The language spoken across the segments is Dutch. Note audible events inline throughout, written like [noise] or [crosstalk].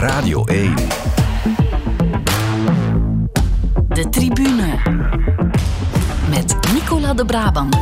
Radio 1. De tribune. Met Nicola de Brabander.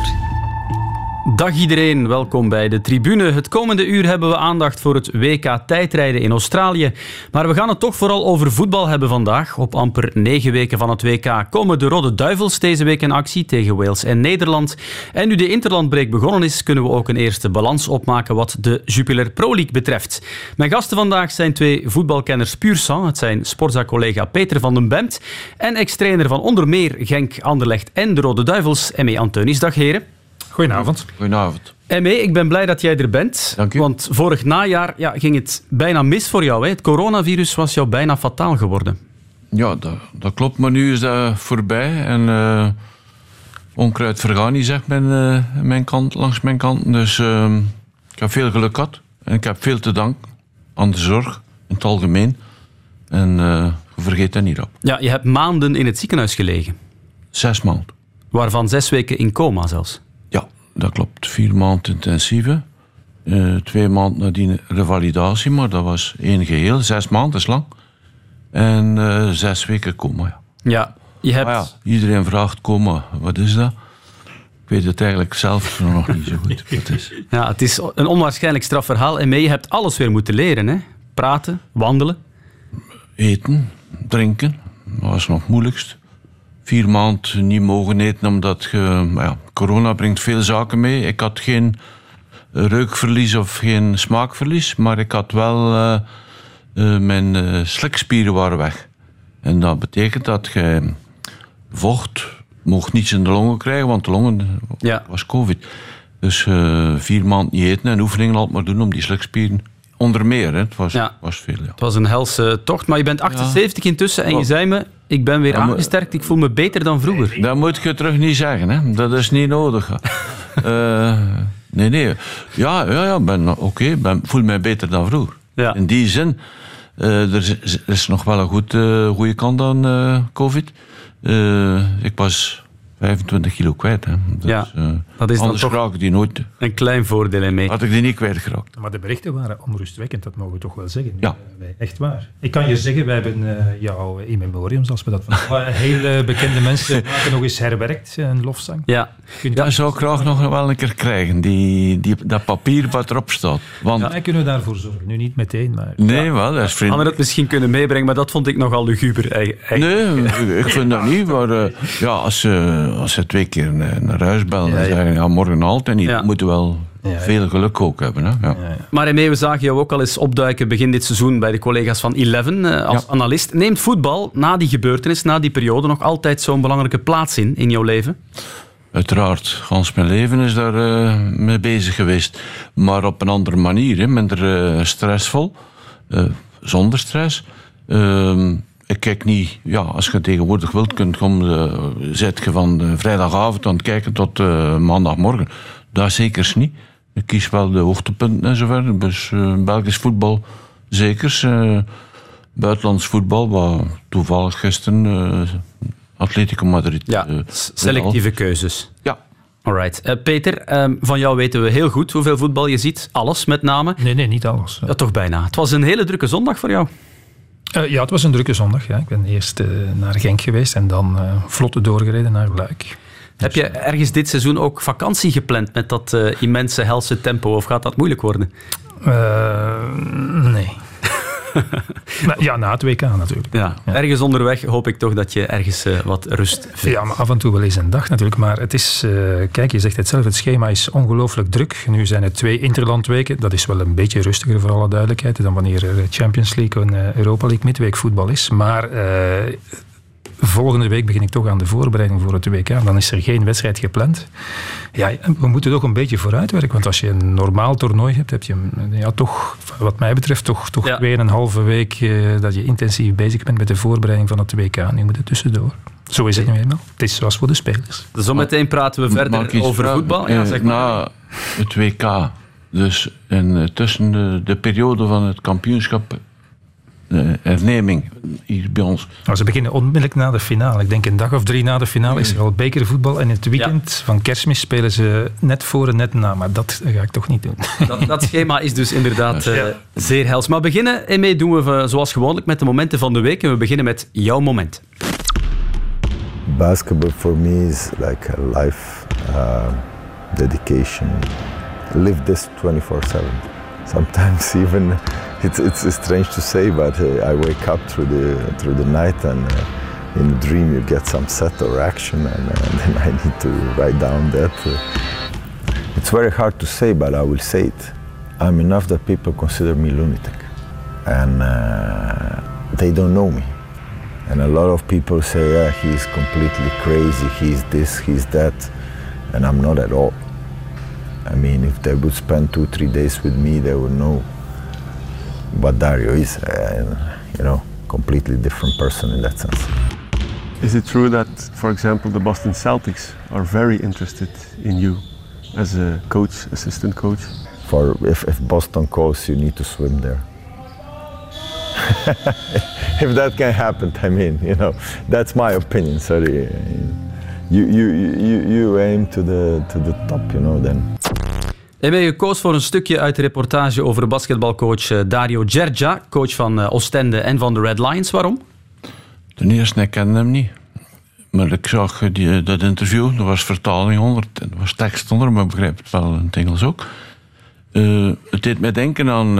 Dag iedereen, welkom bij de tribune. Het komende uur hebben we aandacht voor het WK tijdrijden in Australië. Maar we gaan het toch vooral over voetbal hebben vandaag. Op amper negen weken van het WK komen de Rode Duivels deze week in actie tegen Wales en Nederland. En nu de interlandbreek begonnen is, kunnen we ook een eerste balans opmaken wat de Jupiler Pro League betreft. Mijn gasten vandaag zijn twee voetbalkenners puur sang. Het zijn sportza-collega Peter van den Bemt en ex-trainer van onder meer Genk, Anderlecht en de Rode Duivels, M.E. Anteunis. Dag heren. Goedenavond. Goedenavond. En mee, ik ben blij dat jij er bent. Dank u. Want vorig najaar ja, ging het bijna mis voor jou. Hè? Het coronavirus was jou bijna fataal geworden. Ja, dat, dat klopt. Maar nu is dat voorbij. En eh, onkruid vergaan niet, zegt mijn, eh, mijn kant, langs mijn kant. Dus eh, ik heb veel geluk gehad. En ik heb veel te danken aan de zorg in het algemeen. En eh, vergeet dat niet op. Ja, je hebt maanden in het ziekenhuis gelegen. Zes maanden. Waarvan zes weken in coma zelfs. Dat klopt. Vier maanden intensieve. Eh, twee maanden nadien revalidatie, maar dat was één geheel. Zes maanden is lang. En eh, zes weken coma, ja. Ja, je hebt... Ja, iedereen vraagt coma, wat is dat? Ik weet het eigenlijk zelf nog niet zo goed wat het is. [laughs] Ja, het is een onwaarschijnlijk straf verhaal. En mee, je hebt alles weer moeten leren. Hè? Praten, wandelen. Eten, drinken, dat was nog het moeilijkst. Vier maanden niet mogen eten, omdat je, ja, corona brengt veel zaken mee. Ik had geen reukverlies of geen smaakverlies, maar ik had wel... eh, eh, mijn eh, slikspieren waren weg. En dat betekent dat je vocht mocht niets in de longen krijgen, want de longen Ja. was covid. Dus vier maanden niet eten en oefeningen altijd maar doen om die slikspieren... Onder meer, hè. het was, Ja. was veel, ja. Het was een helse tocht, maar je bent 78 intussen en je zei me, ik ben weer aangesterkt, ik voel me beter dan vroeger. Dat moet je terug niet zeggen, hè. Dat is niet nodig. [laughs] Eh, nee, nee. Ja, ja, ja ben oké. ben voel mij beter dan vroeger. Ja. In die zin, eh, er, is, er is nog wel een goed, eh, goede kant aan eh, COVID. Eh, ik was 25 kilo kwijt. Hè. Dus, Ja, eh, dat is dan anders toch- raak ik die nooit. Een klein voordeel in mee. Had ik die niet kwijtgeraakt. Maar de berichten waren onrustwekkend, dat mogen we toch wel zeggen. Ja. Eh, echt waar. Ik kan je zeggen, wij hebben eh, jou in memoriam, zoals we dat van alle [laughs] heel bekende mensen [laughs] maken, nog eens herwerkt, een lofzang. Ja, Kun je Dat zou ik graag nog wel een keer krijgen, die, die, dat papier wat erop staat. Want, Wij kunnen daarvoor zorgen. Nu niet meteen, maar... nee, wel, dat is hadden vriendelijk. het misschien kunnen meebrengen, maar dat vond ik nogal luguber. ei- ei- Nee, ik- vind dat niet. Maar ja, als, ze, als ze twee keer naar, naar huis bellen ja. zeggen, ja, morgen altijd niet, Ja. moeten wel ja. veel geluk ook hebben. Hè? Ja. Maar Emee, we zagen jou ook al eens opduiken begin dit seizoen bij de collega's van Eleven eh, als Ja. analist. Neemt voetbal na die gebeurtenis, na die periode, nog altijd zo'n belangrijke plaats in, in jouw leven? Uiteraard, gans mijn leven is daar eh, mee bezig geweest. Maar op een andere manier, hè, minder eh, stressvol, eh, zonder stress. Ik kijk niet, ja, als je tegenwoordig wilt, kunt komen, uh, zet je van de vrijdagavond aan het kijken tot eh, maandagmorgen. Dat zeker niet. Ik kies wel de hoogtepunten en zo verder. Dus eh, Belgisch voetbal zeker. eh, buitenlands voetbal, wat toevallig gisteren eh, Atletico Madrid. Ja, eh, selectieve keuzes. Ja, Alright. Eh, Peter, ehm, van jou weten we heel goed hoeveel voetbal je ziet. Alles met name. Nee, nee, niet alles. Ja, toch bijna. Het was een hele drukke zondag voor jou. Eh, ja, het was een drukke zondag. Ja. Ik ben eerst eh, naar Genk geweest en dan eh vlotte doorgereden naar Luik. Heb je ergens dit seizoen ook vakantie gepland met dat immense helse tempo? Of gaat dat moeilijk worden? Nee. [laughs] Ja, na het WK natuurlijk. Ja. Ergens onderweg hoop ik toch dat je ergens eh, wat rust vindt. Ja, maar af en toe wel eens een dag natuurlijk. Maar het is, eh, kijk, je zegt het zelf, het schema is ongelooflijk druk. Nu zijn het twee interlandweken. Dat is wel een beetje rustiger voor alle duidelijkheid dan wanneer er Champions League en eh, Europa League midweek voetbal is. Maar volgende week begin ik toch aan de voorbereiding voor het WK. Dan is er geen wedstrijd gepland. Ja, we moeten toch een beetje vooruitwerken. Want als je een normaal toernooi hebt, heb je ja, toch, wat mij betreft, toch, toch Ja. tweeënhalve week eh, dat je intensief bezig bent met de voorbereiding van het WK. Nu moet het tussendoor. Zo is het nu eenmaal. Het is zoals voor de spelers. Zometeen praten we verder over vragen? voetbal. Ja, Eh, zeg maar. Na het WK, dus eh, tussen de, de periode van het kampioenschap eh, herneming hier bij ons. Nou, ze beginnen onmiddellijk na de finale. Ik denk een dag of drie na de finale is er al bekervoetbal. En in het weekend van kerstmis spelen ze net voor en net na. Maar dat ga ik toch niet doen. [laughs] Dat, dat schema is dus inderdaad uh, zeer hels. Maar beginnen ermee doen we zoals gewoonlijk met de momenten van de week. En we beginnen met jouw moment. Basketball for me is like a life uh, dedication. Live this 24/7. Sometimes [laughs] even it's, it's strange to say, but uh, I wake up through the through the night and uh, in a dream you get some set or action, and, [laughs] and then I need to write down that. it's very hard to say, but I will say it. I'm enough that people consider me lunatic, and they don't know me. And a lot of people say, yeah, he's completely crazy, he's this, he's that. And I'm not at all. I mean, if they would spend two, three days with me, they would know what Dario is. Uh, you know, completely different person in that sense. Is it true that, for example, the Boston Celtics are very interested in you as a coach, assistant coach? For if, if Boston calls, you need to swim there. [laughs] if that can happen, I mean, you know, that's my opinion. Sorry, you you you you aim to the to the top, you know. Then. En ben je gekozen voor een stukje uit de reportage over basketbalcoach eh, Dario Gergia, coach van eh, Oostende en van de Red Lions. Waarom? Ten eerste, ik kende hem niet. Maar ik zag die, dat interview, er was vertaling onder, er was tekst onder, maar ik begrijp het wel in het Engels ook. Het deed mij denken aan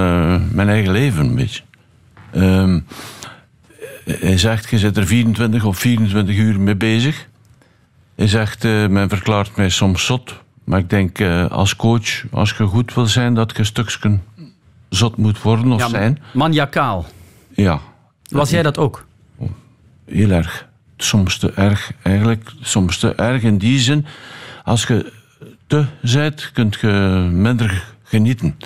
mijn eigen leven een beetje. Um, hij zegt, je zit er 24 of 24 uur mee bezig. Hij zegt, men verklaart mij soms zot. Maar ik denk, uh, als coach, als je goed wil zijn, dat je een stukje zot moet worden of ja, zijn. Maniacaal. Ja. Was jij dat ook? Heel erg. Soms te erg, eigenlijk. Soms te erg in die zin. Als je te zijt, kunt je minder genieten.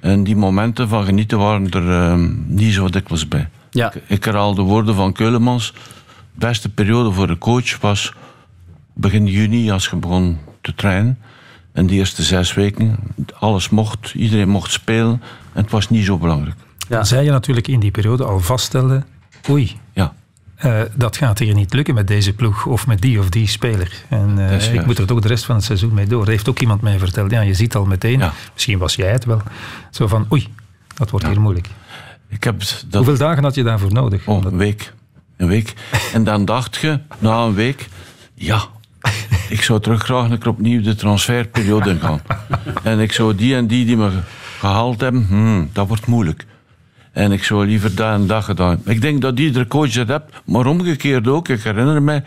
En die momenten van genieten waren er uh, niet zo dikwijls bij. Ja. Ik, ik herhaal de woorden van Keulemans. De beste periode voor een coach was begin juni, als je begon te trainen. En die eerste zes weken, alles mocht, iedereen mocht spelen. En het was niet zo belangrijk. Ja. Zij je natuurlijk in die periode al vaststelde, oei, ja. Uh, dat gaat hier niet lukken met deze ploeg of met die of die speler. En uh, ik moet er toch de rest van het seizoen mee door. Er heeft ook iemand mij verteld. Ja, je ziet al meteen, ja. misschien was jij het wel, zo van oei, dat wordt ja. hier moeilijk. Ik heb dat... Hoeveel dagen had je daarvoor nodig? Oh, een week. Een week. en dan dacht je, na een week, ja, ik zou terug graag een keer opnieuw de transferperiode [laughs] gaan. en ik zou die en die die me gehaald hebben, hmm, dat wordt moeilijk. En ik zou liever dat en dat gedaan. Ik denk dat iedere coach dat hebt, maar omgekeerd ook. Ik herinner me,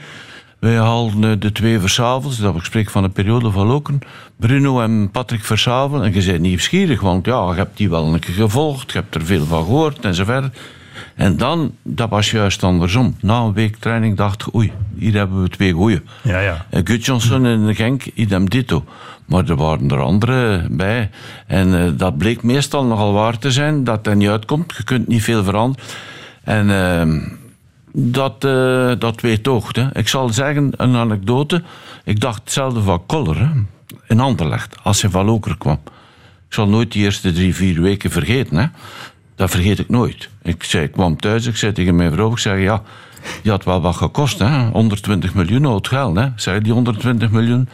wij haalden de twee Versavels, dat ik spreek van de periode van Loken, Bruno en Patrick Versavel. En je bent nieuwsgierig, want ja, je hebt die wel een keer gevolgd, je hebt er veel van gehoord en zo verder. En dan, dat was juist andersom. Na een week training dacht ik, oei, hier hebben we twee goeie. Ja, ja. Gudjonsson en Genk, idem ditto. Maar er waren er andere bij. En uh, dat bleek meestal nogal waar te zijn, dat er niet uitkomt. Je kunt niet veel veranderen. En uh, dat, uh, dat weet toch. Hè. Ik zal zeggen, een anekdote. Ik dacht hetzelfde van Koller, hè, in Anderlecht, als hij van Loker kwam. Ik zal nooit die eerste drie, vier weken vergeten. Hè. Dat vergeet ik nooit. Ik, zei, ik kwam thuis, ik zei tegen mijn vrouw, ik zei, ja, die had wel wat gekost, hè. 120 miljoen oud geld, hè. Zei, die 120 miljoen,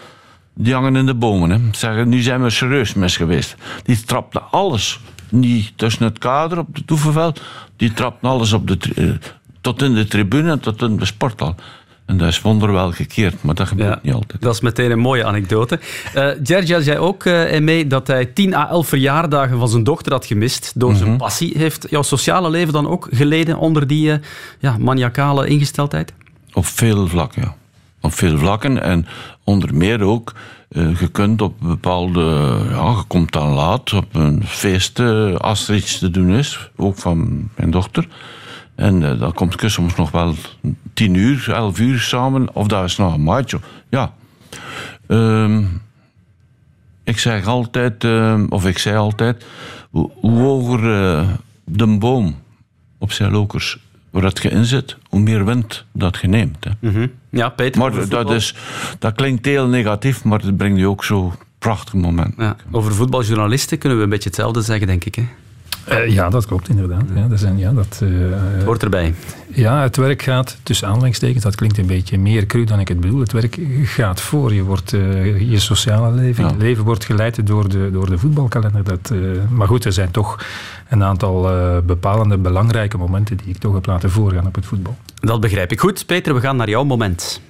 die hangen in de bomen, hè. Zeg, nu zijn we serieus mis geweest. Die trapte alles, niet tussen het kader op het oefenveld, die trapte alles op de, uh, tot in de tribune en tot in de sporthal. En dat is wonderwel gekeerd, maar dat gebeurt ja, niet altijd. Dat is meteen een mooie anekdote. Uh, Gergia zei ook uh, mee dat hij 10 à 11 verjaardagen van zijn dochter had gemist door Mhm. zijn passie. Heeft jouw sociale leven dan ook geleden onder die uh, ja, maniacale ingesteldheid? Op veel vlakken, ja. Op veel vlakken en onder meer ook, uh, je kunt op bepaalde, ja, je komt dan laat op een feest uh, als er iets te doen is, ook van mijn dochter. En uh, dan komt je soms nog wel tien uur, elf uur samen, of dat is nog een maatje. Ja. Um, ik zeg altijd, uh, of ik zei altijd, hoe, hoe hoger uh, de boom op zijn lokers waar dat je in zit, hoe meer wind dat je neemt. Hè. Mm -hmm. Ja, Peter. Maar dat, is, dat klinkt heel negatief, maar het brengt je ook zo prachtige momenten. Ja, over voetbaljournalisten kunnen we een beetje hetzelfde zeggen, denk ik. Hè? Uh, ja, dat klopt inderdaad. Ja, dat zijn, ja, dat, uh, Hoort erbij. Ja, het werk gaat, tussen aanleidingstekens, dat klinkt een beetje meer cru dan ik het bedoel. Het werk gaat voor. Je, wordt, uh, je sociale leven, ja. leven wordt geleid door de, door de voetbalkalender. Dat, maar goed, er zijn toch een aantal bepalende, belangrijke momenten die ik toch heb laten voorgaan op het voetbal. Dat begrijp ik goed. Peter, we gaan naar jouw moment.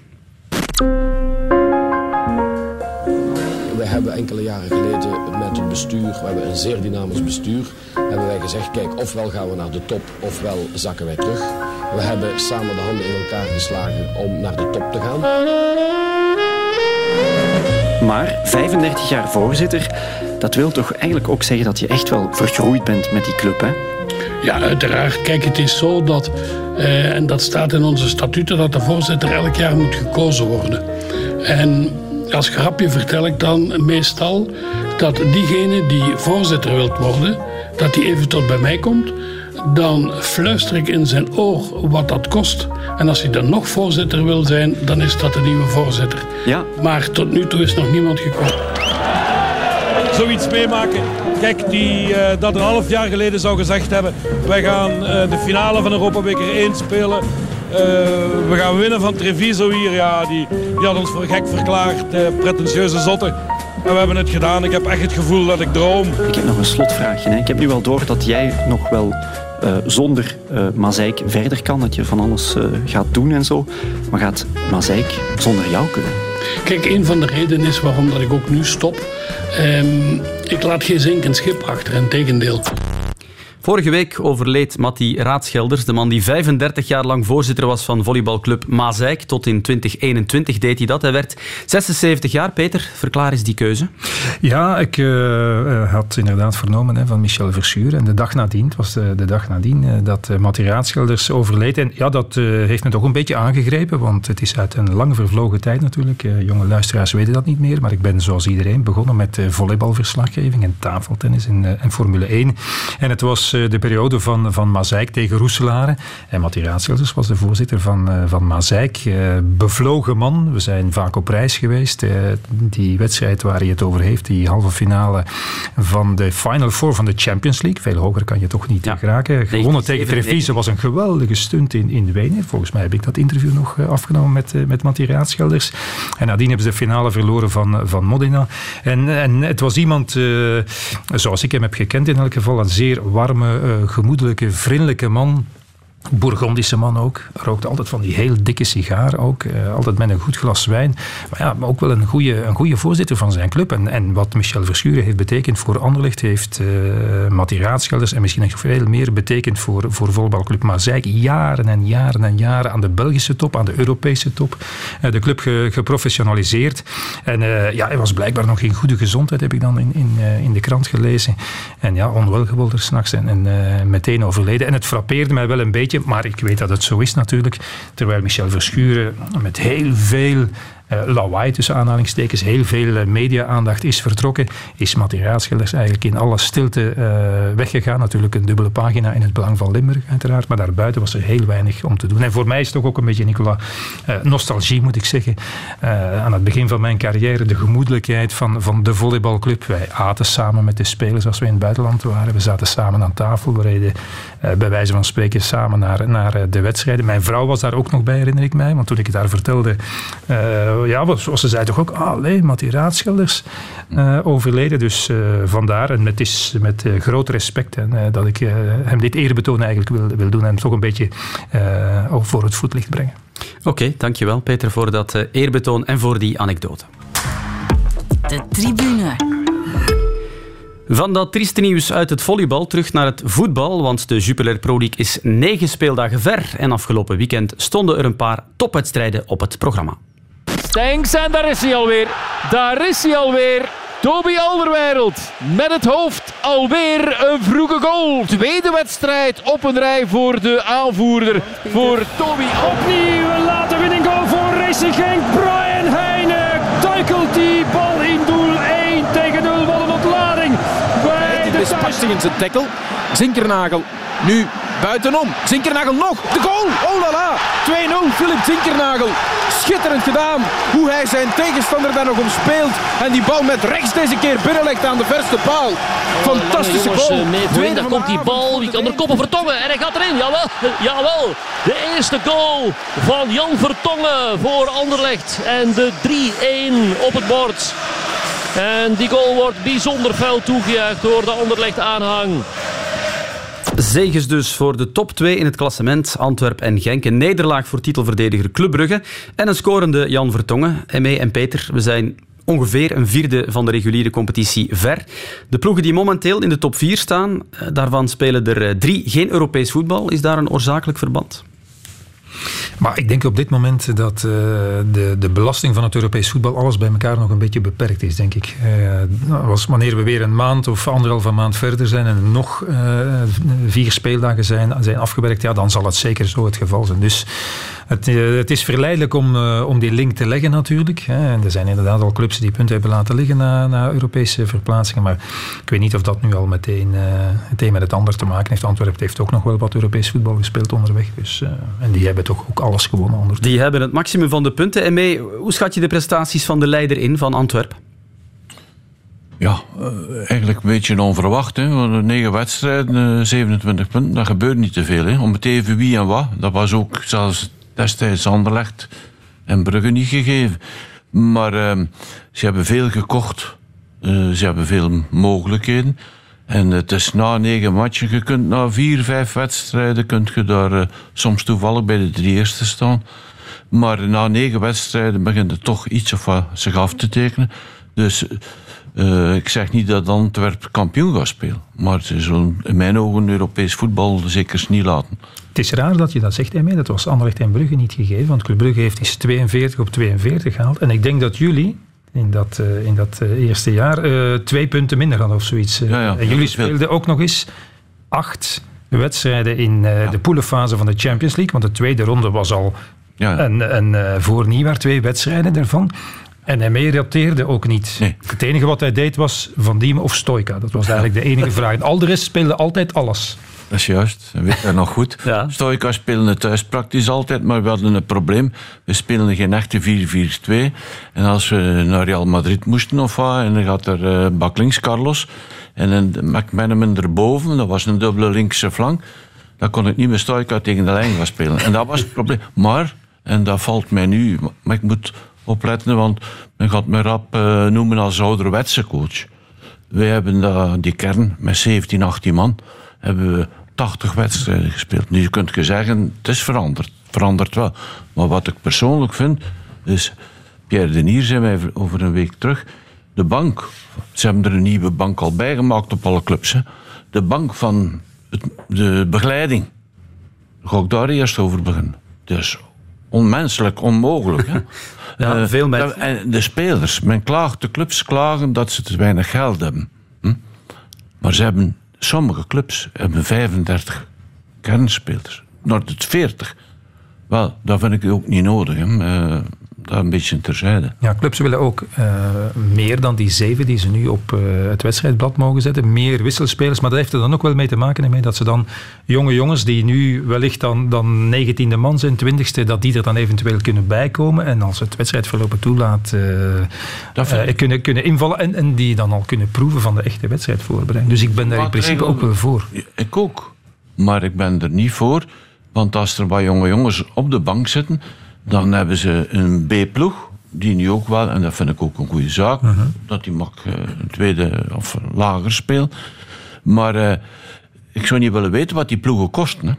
We hebben enkele jaren geleden met het bestuur, we hebben een zeer dynamisch bestuur, hebben wij gezegd, kijk, ofwel gaan we naar de top, ofwel zakken wij terug. We hebben samen de handen in elkaar geslagen om naar de top te gaan. Maar 35 jaar voorzitter, dat wil toch eigenlijk ook zeggen dat je echt wel vergroeid bent met die club, hè? Ja, uiteraard. Kijk, het is zo dat, eh, en dat staat in onze statuten, dat de voorzitter elk jaar moet gekozen worden. En als grapje vertel ik dan meestal dat diegene die voorzitter wilt worden, dat die even tot bij mij komt. Dan fluister ik in zijn oor wat dat kost. En als hij dan nog voorzitter wil zijn, dan is dat de nieuwe voorzitter. Ja. Maar tot nu toe is nog niemand gekomen. Zoiets meemaken. Kijk, die uh, dat een half jaar geleden zou gezegd hebben... wij gaan uh, de finale van Europa Beker 1 spelen uh, we gaan winnen van Treviso hier. Ja, die, die had ons voor gek verklaard. Uh, pretentieuze zotten. En we hebben het gedaan. Ik heb echt het gevoel dat ik droom. Ik heb nog een slotvraagje. Hè. Ik heb nu wel door dat jij nog wel uh, zonder uh, Mazeik verder kan. Dat je van alles uh, gaat doen en zo. Maar gaat Mazeik zonder jou kunnen? Kijk, een van de redenen is waarom dat ik ook nu stop. Um, ik laat geen zinkend schip achter, in tegendeel. Vorige week overleed Matti Raadschelders, de man die 35 jaar lang voorzitter was van volleybalclub Mazeik. Tot in 2021 deed hij dat. Hij werd 76 jaar. Peter, verklaar eens die keuze. Ja, ik uh, had inderdaad vernomen van Michel Verschuur. En de dag nadien, het was de, dag nadien, uh, dat uh, Matti Raadschelders overleed. En ja, dat heeft me toch een beetje aangegrepen, want het is uit een lang vervlogen tijd natuurlijk. jonge luisteraars weten dat niet meer, maar ik ben zoals iedereen begonnen met volleybalverslaggeving en tafeltennis en, en Formule 1. En het was eh, de periode van, van Mazeik tegen Roeselare. En Mattie Raadschelders was de voorzitter van, uh, van Mazeik. Uh, bevlogen man. We zijn vaak op reis geweest. die wedstrijd waar hij het over heeft, die halve finale van de Final Four van de Champions League. Veel hoger kan je toch niet ja. geraken. Gewonnen tegen Treviso was een geweldige stunt in, in Wenen. Volgens mij heb ik dat interview nog afgenomen met, met Raadschelders. En nadien hebben ze de finale verloren van, van Modena. En, en het was iemand, zoals ik hem heb gekend in elk geval, een zeer warme uh, gemoedelijke, vriendelijke man Bourgondische man ook. Rookt altijd van die heel dikke sigaar ook. Uh, altijd met een goed glas wijn. Maar ja, ook wel een goede, een goede voorzitter van zijn club. En, en wat Michel Verschuren heeft betekend voor Anderlecht, heeft uh, Matti Raadschelders en misschien nog veel meer betekend voor, voor voetbalclub Mazeik. Jaren en jaren en jaren aan de Belgische top, aan de Europese top. Uh, de club ge, geprofessionaliseerd. En ja, hij was blijkbaar nog in goede gezondheid, heb ik dan in, in, in de krant gelezen. En ja, onwel geworden s'nachts en, en meteen overleden. En het frappeerde mij wel een beetje maar ik weet dat het zo is natuurlijk. Terwijl Michel Verschuren met heel veel lawaai tussen aanhalingstekens, heel veel uh, media-aandacht is vertrokken, is materiaalschilders eigenlijk in alle stilte uh, weggegaan. Natuurlijk een dubbele pagina in het belang van Limburg, uiteraard. Maar daarbuiten was er heel weinig om te doen. En voor mij is het toch ook een beetje, Nicola, nostalgie moet ik zeggen. aan het begin van mijn carrière, de gemoedelijkheid van, van de volleybalclub. Wij aten samen met de spelers als we in het buitenland waren. We zaten samen aan tafel. We reden bij wijze van spreken samen naar, naar de wedstrijden. Mijn vrouw was daar ook nog bij, herinner ik mij. Want toen ik het daar vertelde ja, zoals ze zei toch ook, ah, nee, uh, overleden. Dus uh, vandaar, en het is met uh, groot respect en, dat ik hem dit eerbetoon eigenlijk wil, wil doen en toch een beetje ook voor het voetlicht brengen. Oké, okay, dankjewel Peter voor dat eerbetoon en voor die anekdote. De tribune. Van dat trieste nieuws uit het volleybal terug naar het voetbal, want de Jupiler Pro League is negen speeldagen ver en afgelopen weekend stonden er een paar topwedstrijden op het programma. Stenks en daar is hij alweer. Daar is hij alweer. Toby Alderwereld met het hoofd alweer een vroege goal. Tweede wedstrijd op een rij voor de aanvoerder. Voor Toby. Opnieuw een late winning goal voor Racing Genk. Brian Heijnen duikelt die bal in doel. 1 tegen 0. Wat een ontlading bij de thuis. in zijn tackle. Zinkernagel nu buitenom. Zinkernagel nog. De goal. Oh la la. 2-0. Philip Zinkernagel. Schitterend gedaan. Hoe hij zijn tegenstander daar nog om speelt. En die bal met rechts deze keer binnenlegt aan de verste paal. Fantastische jongens, goal. eh, mee Daar komt die bal. Wie kan er koppen? Vertongen. En hij gaat erin. Jawel. [laughs] Jawel. De eerste goal van Jan Vertongen voor Anderlecht. En de 3-1 op het bord. En die goal wordt bijzonder fel toegejuicht door de Anderlecht aanhang. Zegens dus voor de top 2 in het klassement. Antwerp en Genk. Een nederlaag voor titelverdediger Club Brugge. En een scorende Jan Vertongen. Emme en Peter, we zijn ongeveer een vierde van de reguliere competitie ver. De ploegen die momenteel in de top 4 staan, eh, daarvan spelen er eh, drie geen Europees voetbal. Is daar een oorzakelijk verband? Maar ik denk op dit moment dat eh, de, de belasting van het Europees voetbal alles bij elkaar nog een beetje beperkt is, denk ik. Eh, als wanneer we weer een maand of anderhalve maand verder zijn en nog eh, vier speeldagen zijn, zijn afgewerkt, ja, dan zal het zeker zo het geval zijn. Dus het, eh, het is verleidelijk om, eh, om die link te leggen natuurlijk. Hè. En er zijn inderdaad al clubs die punten hebben laten liggen na, na Europese verplaatsingen. Maar ik weet niet of dat nu al meteen eh, het een met het ander te maken heeft. Antwerpen heeft ook nog wel wat Europees voetbal gespeeld onderweg. Dus, eh, en die hebben toch ook alles gewonnen onder. Die hebben het maximum van de punten. En mee, hoe schat je de prestaties van de leider in van Antwerp? Ja, eh, eigenlijk een beetje onverwacht. Hè. Want negen wedstrijden, eh, 27 punten, dat gebeurt niet te veel. Hè. Om het even wie en wat. Dat was ook zelfs destijds Anderlecht en Brugge niet gegeven. Maar eh, ze hebben veel gekocht. Eh, ze hebben veel mogelijkheden. En het is na negen matchen, je kunt na vier, vijf wedstrijden, kunt je daar eh, soms toevallig bij de drie eerste staan. Maar na negen wedstrijden begint het toch iets of wat zich af te tekenen. Dus eh, ik zeg niet dat Antwerp kampioen gaat spelen. Maar ze zullen in mijn ogen Europees voetbal zeker niet laten. Het is raar dat je dat zegt, Emme. Dat was Anderlecht en Brugge niet gegeven. Want Club Brugge heeft eens 42 op 42 gehaald. En ik denk dat jullie in dat, eh, in dat eh, eerste jaar eh, twee punten minder hadden of zoiets. Ja, ja, en jullie speelden ook nog eens acht wedstrijden in de poelenfase van de Champions League. Want de tweede ronde was al Ja. een, een, eh, voor twee wedstrijden daarvan. En hij roteerde ook niet. Het enige wat hij deed was Van Diemen of Stoika. Dat was eigenlijk de enige [laughs] vraag. En al de rest speelde altijd alles. Dat is juist, dat weet je nog goed. [laughs] Stoica spelen het thuis praktisch altijd, maar we hadden een probleem. We spelen geen echte 4-4-2. En als we naar Real Madrid moesten of wat, en dan gaat er eh baklinks Carlos. En een McManaman erboven, dat was een dubbele linkse flank. Dan kon ik niet met Stoica tegen de lijn gaan spelen. En dat was het probleem. Maar, en dat valt mij nu, maar ik moet opletten, want men gaat me rap eh, noemen als ouderwetse coach. Wij hebben dat, die kern met 17, 18 man, hebben we 80 wedstrijden gespeeld. Nu kunt je zeggen, het is veranderd. Verandert wel. Maar wat ik persoonlijk vind, is... Pierre Denier zei mij over een week terug... De bank, ze hebben er een nieuwe bank al bij gemaakt op alle clubs. Hè. De bank van het, de begeleiding. Ga ik daar eerst over beginnen. Dus onmenselijk, onmogelijk. Hè. [laughs] Ja, veel dat- En de spelers, men klaagt, de clubs klagen dat ze te weinig geld hebben. Hm? Maar ze hebben, sommige clubs hebben 35 kernspelers. Naar het 40. Wel, dat vind ik ook niet nodig. Hè. Eh, dat een beetje terzijde. Ja, clubs willen ook eh, meer dan die zeven die ze nu op eh, het wedstrijdblad mogen zetten. Meer wisselspelers. Maar dat heeft er dan ook wel mee te maken mee dat ze dan jonge jongens die nu wellicht dan, dan 19e man zijn, 20e, dat die er dan eventueel kunnen bijkomen. En als het wedstrijdverlopen toelaat, eh, kunnen, kunnen invallen. En, en die dan al kunnen proeven van de echte wedstrijdvoorbereiding. Dus ik ben daar in principe ook wel voor. Ik ook. Maar ik ben er niet voor. Want als er wat jonge jongens op de bank zitten, dan hebben ze een B-ploeg. Die nu ook wel, en dat vind ik ook een goede zaak, dat die mag eh, een tweede of lager spelen. Maar eh, ik zou niet willen weten wat die ploegen kosten. Hè.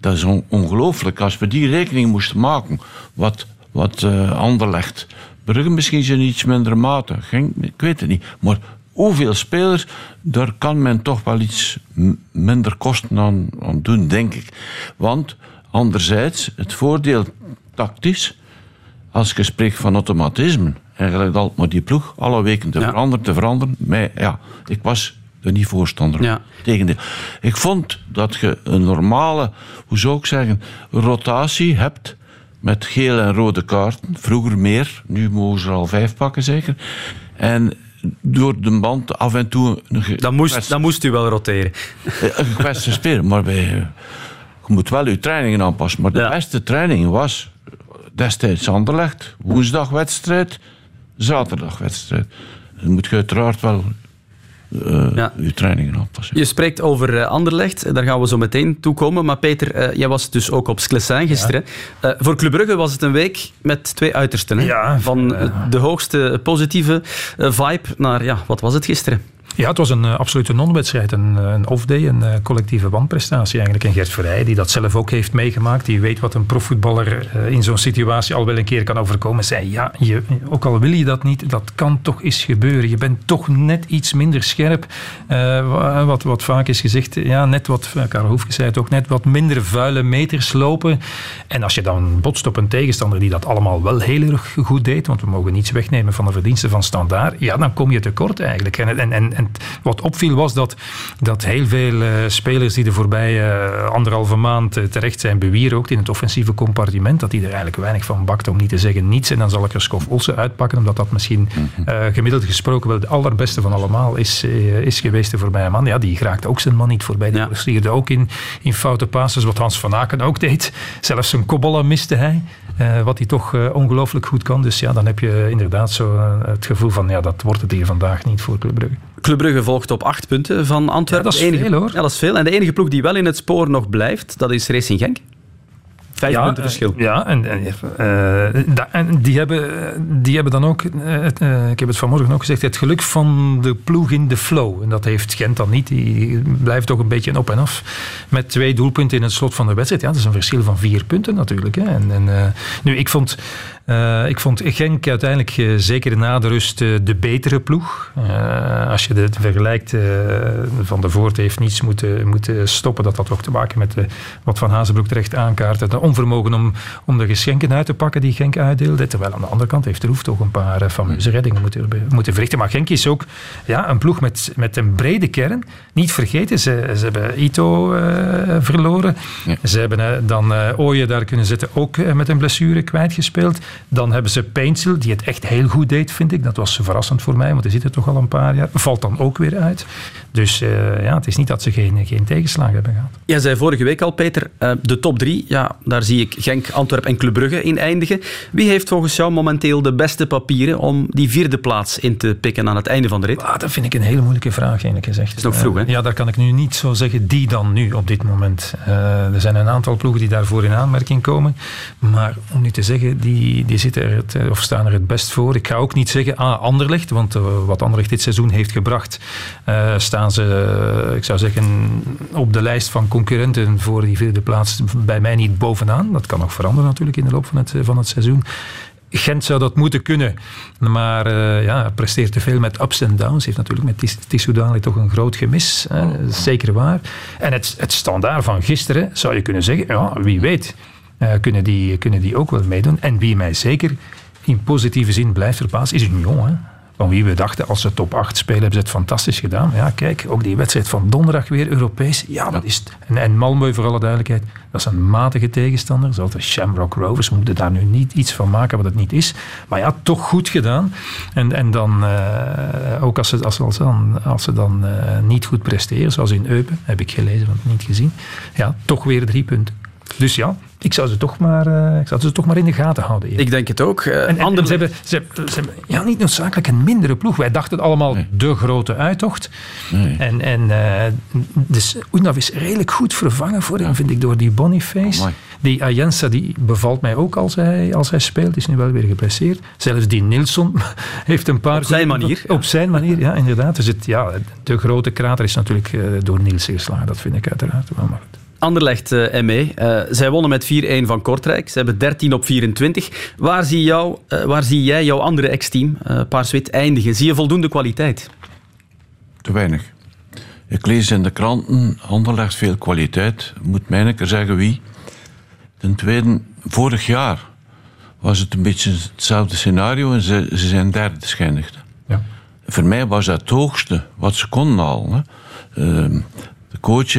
Dat is on- ongelooflijk. Als we die rekening moesten maken, wat, wat eh Anderlecht, Brugge misschien zijn iets minder mate, ik weet het niet. Maar hoeveel spelers, daar kan men toch wel iets minder kosten aan, aan doen, denk ik. Want anderzijds, het voordeel tactisch, als je spreekt van automatisme, eigenlijk altijd maar die ploeg alle weken te veranderen, te veranderen. Mij, ja, ik was er niet voorstander van. Tegendeel. Ik vond dat je een normale, hoe zou ik zeggen, rotatie hebt met gele en rode kaarten. Vroeger meer, nu mogen ze er al vijf pakken zeker. En door de band af en toe... Dan, moest, dan moest u wel roteren. Een kwestie spelen, maar bij, je moet wel je trainingen aanpassen. Maar de beste training was destijds Anderlecht, woensdagwedstrijd, zaterdagwedstrijd. Dan moet je uiteraard wel uh, ja. je trainingen aanpassen. Je spreekt over uh, Anderlecht, daar gaan we zo meteen toe komen. Maar Peter, uh, jij was dus ook op Sclessin gisteren. Ja. voor Club Brugge was het een week met twee uitersten. Hè? Ja, Van de hoogste positieve vibe naar, ja, wat was het gisteren? Ja, het was een uh, absolute non-wedstrijd. Een, eh, een off-day, een uh, collectieve wanprestatie eigenlijk. En Gert Verheij, die dat zelf ook heeft meegemaakt, die weet wat een profvoetballer in zo'n situatie al wel een keer kan overkomen, zei ja, je, ook al wil je dat niet, dat kan toch eens gebeuren. Je bent toch net iets minder scherp. wat, wat vaak is gezegd, ja, net wat, Karel Hoefke zei het ook, net wat minder vuile meters lopen. En als je dan botst op een tegenstander die dat allemaal wel heel erg goed deed, want we mogen niets wegnemen van de verdiensten van Standaard, ja, dan kom je tekort eigenlijk. En, en, en, en wat opviel was dat, dat heel veel uh, spelers die de voorbije uh, anderhalve maand uh, terecht zijn bewierookt in het offensieve compartiment, dat die er eigenlijk weinig van bakt, om niet te zeggen niets. En dan zal ik er Skof Olsen uitpakken, omdat dat misschien gemiddeld gesproken wel de allerbeste van allemaal is, is geweest de voorbije man. Ja, die raakte ook zijn man niet voorbij. Die ja. ook in, in foute passes, wat Hans van Aken ook deed. Zelfs zijn kopballen miste hij. wat hij toch ongelooflijk goed kan. Dus ja, dan heb je inderdaad zo het gevoel van ja, dat wordt het hier vandaag niet voor Club Brugge. Club Brugge volgt op acht punten van Antwerpen. Ja, dat is enige, veel hoor. Ja, dat is veel. En de enige ploeg die wel in het spoor nog blijft, dat is Racing Genk. Vijf ja, punten verschil. Ja, en, en, uh, en, die, hebben, die hebben dan ook, uh, ik heb het vanmorgen ook gezegd, het geluk van de ploeg in de flow. En dat heeft Gent dan niet. Die blijft toch een beetje op en af. Met twee doelpunten in het slot van de wedstrijd. Ja, dat is een verschil van vier punten natuurlijk. Hè. En, en nu, ik vond uh, ik vond Genk uiteindelijk uh, zeker na de rust uh, de betere ploeg. als je het vergelijkt, Van de Voort heeft niets moeten, moeten stoppen. Dat had ook te maken met wat Van Hazenbroek terecht aankaart. Het onvermogen om, om de geschenken uit te pakken die Genk uitdeelde. Terwijl aan de andere kant heeft Roef toch een paar fameuze reddingen moeten, moeten verrichten. Maar Genk is ook ja, een ploeg met, met een brede kern. Niet vergeten, ze, ze hebben Ito verloren. Ja. Ze hebben dan Ooyen daar kunnen zetten, ook met een blessure kwijtgespeeld. Dan hebben ze Paintsel, die het echt heel goed deed, vind ik. Dat was verrassend voor mij, want hij zit er toch al een paar jaar. Valt dan ook weer uit. Dus uh, ja, het is niet dat ze geen, geen tegenslagen hebben gehad. Jij zei vorige week al, Peter, uh, de top drie, ja, daar zie ik Genk, Antwerpen en Club Brugge in eindigen. Wie heeft volgens jou momenteel de beste papieren om die vierde plaats in te pikken aan het einde van de rit? Ah, dat vind ik een hele moeilijke vraag, eerlijk gezegd. Het is nog vroeg, hè? Uh, ja, daar kan ik nu niet zo zeggen, die dan nu, op dit moment. er zijn een aantal ploegen die daarvoor in aanmerking komen. Maar om nu te zeggen, die, die zitten er het, of staan er het best voor. Ik ga ook niet zeggen, ah, Anderlecht, want wat Anderlecht dit seizoen heeft gebracht, staan staan ze, eh, ik zou zeggen, op de lijst van concurrenten voor die vierde plaats bij mij niet bovenaan. Dat kan nog veranderen natuurlijk in de loop van het, van het seizoen. Gent zou dat moeten kunnen, maar ja, presteert te veel met ups en downs. Heeft natuurlijk met Tissoudali toch een groot gemis, hè, zeker waar. En het, het standaard van gisteren zou je kunnen zeggen, ja, wie weet, kunnen, die, kunnen die ook wel meedoen. En wie mij zeker in positieve zin blijft verbazen, is Union. Hè van wie we dachten als ze top 8 spelen, hebben ze het fantastisch gedaan. Ja, kijk, ook die wedstrijd van donderdag weer Europees. Ja, dat is het. En, en Malmö, voor alle duidelijkheid, dat is een matige tegenstander. Zoals de Shamrock Rovers. We moeten daar nu niet iets van maken wat het niet is. Maar ja, toch goed gedaan. En, en dan, uh, ook als ze, als, als, dan, als ze dan uh, niet goed presteren, zoals in Eupen, heb ik gelezen, want niet gezien. Ja, toch weer drie punten. Dus ja, ik zou ze toch maar, uh, ik zou ze toch maar in de gaten houden. Eerlijk. Ik denk het ook. Uh, en, en, ze, hebben, ze, ze, hebben ja, niet noodzakelijk een mindere ploeg. Wij dachten allemaal nee. de grote uittocht. Nee. En, en uh, dus Oenaf is redelijk goed vervangen voor hem, vind ik, door die Boniface. Oh, die Ayensa die bevalt mij ook als hij, als hij speelt. Is nu wel weer geblesseerd. Zelfs die Nilsson [laughs] heeft een paar... Op zijn manier. Op zijn manier, ja, inderdaad. Dus het, ja, de grote krater is natuurlijk door Niels geslagen. Dat vind ik uiteraard wel. Maar goed. Anderlecht uh, ME. Uh, zij wonnen met 4-1 van Kortrijk. Ze hebben 13 op 24. Waar zie, jou, uh, waar zie jij jouw andere ex-team, uh, Paarswit, eindigen? Zie je voldoende kwaliteit? Te weinig. Ik lees in de kranten, Anderlecht veel kwaliteit. Moet mij een keer zeggen wie. Ten tweede, vorig jaar was het een beetje hetzelfde scenario en ze, ze zijn derde geëindigd. Ja. Voor mij was dat het hoogste wat ze konden halen. Ehm, de coach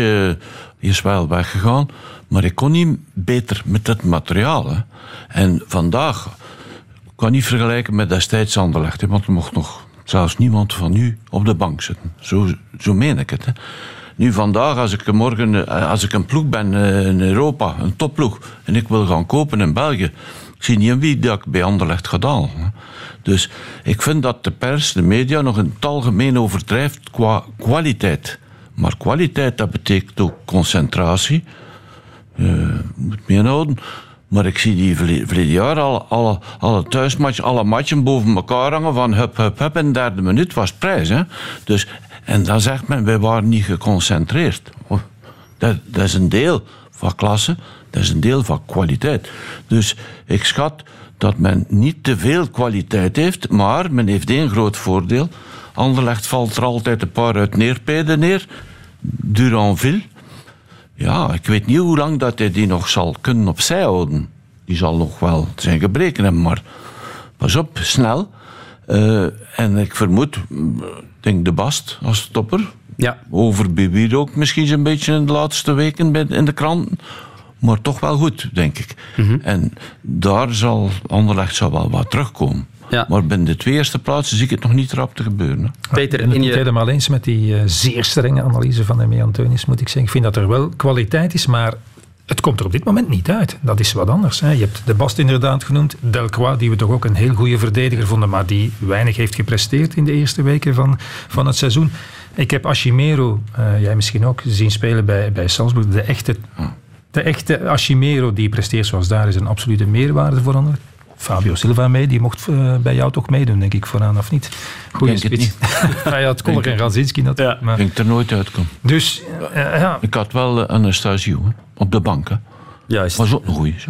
is wel weggegaan, maar ik kon niet beter met het materiaal. Hè. En vandaag kan niet vergelijken met destijds Anderlecht, want er mocht nog zelfs niemand van u op de bank zitten. Zo, zo meen ik het. Hè. Nu vandaag, als ik morgen eh, als ik een ploeg ben eh, in Europa, een topploeg, en ik wil gaan kopen in België, ik zie niet wie dat ik bij Anderlecht hè. Dus ik vind dat de pers, de media, nog in het algemeen overdrijft qua kwaliteit. Maar kwaliteit, dat betekent ook concentratie. Eh, moet me inhouden. Maar ik zie die verle- verleden jaar alle, alle, alle thuismatch, alle matchen boven elkaar hangen van hup, hup, hup. En de derde minuut was prijs. Hè? Dus, en dan zegt men, wij waren niet geconcentreerd. Oh, Dat, dat is een deel van klasse, dat is een deel van kwaliteit. Dus ik schat dat men niet te veel kwaliteit heeft, maar men heeft één groot voordeel. Anderlecht valt er altijd een paar uit neerpeden neer. Duranville. Ja, ik weet niet hoe lang dat hij die nog zal kunnen opzij houden. Die zal nog wel zijn gebreken hebben, maar pas op, snel. Eh, en ik vermoed, ik denk de Bast als topper. Ja. Over Bibier ook misschien zo'n beetje in de laatste weken in de kranten. Maar toch wel goed, denk ik. En daar zal Anderlecht zal wel wat terugkomen. Maar binnen de twee eerste plaatsen zie ik het nog niet rap te gebeuren. Peter, Ik ben het niet helemaal eens met die eh, zeer strenge analyse van Emme Antonis, moet ik zeggen. Ik vind dat er wel kwaliteit is, maar het komt er op dit moment niet uit. Dat is wat anders. Hè. Je hebt de Bast inderdaad genoemd, Delcroix, die we toch ook een heel goede verdediger vonden, maar die weinig heeft gepresteerd in de eerste weken van, van het seizoen. Ik heb Ashimero, eh, jij misschien ook, zien spelen bij, bij Salzburg. De echte, de echte Ashimero die presteert zoals daar is een absolute meerwaarde voor anderen. Fabio Silva mee, die mocht eh, bij jou toch meedoen, denk ik, vooraan of niet? Goeie Denk het spits. [laughs] ja, ja, het Kolk en Radzinski natuurlijk. maar- Ik denk er nooit uitkom. Dus, eh, ja. Ik had wel eh, Anastasio hè, op de bank. Hè. Juist. Was ook een goeie. Zo.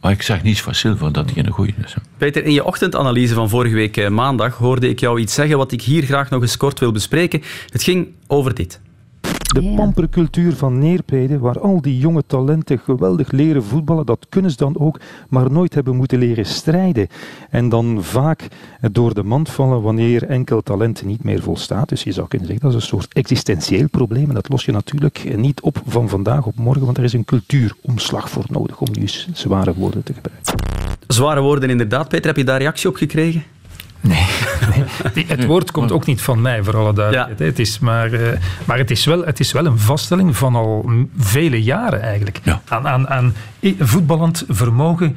Maar ik zeg niets van Silva dat hij een goeie is. hè. Peter, in je ochtendanalyse van vorige week eh, maandag hoorde ik jou iets zeggen wat ik hier graag nog eens kort wil bespreken. Het ging over dit. De pampercultuur van Neerpede, waar al die jonge talenten geweldig leren voetballen, dat kunnen ze dan ook, maar nooit hebben moeten leren strijden. En dan vaak door de mand vallen wanneer enkel talent niet meer volstaat. Dus je zou kunnen zeggen dat is een soort existentieel probleem. En dat los je natuurlijk niet op van vandaag op morgen, want er is een cultuuromslag voor nodig, om nu eens zware woorden te gebruiken. Zware woorden inderdaad. Peter, heb je daar reactie op gekregen? Die- [laughs] Het woord komt ook niet van mij, voor alle duidelijkheid. Het is maar, eh, maar het, is wel, het is wel een vaststelling van al vele jaren eigenlijk. Aan, aan, aan i- voetballend vermogen,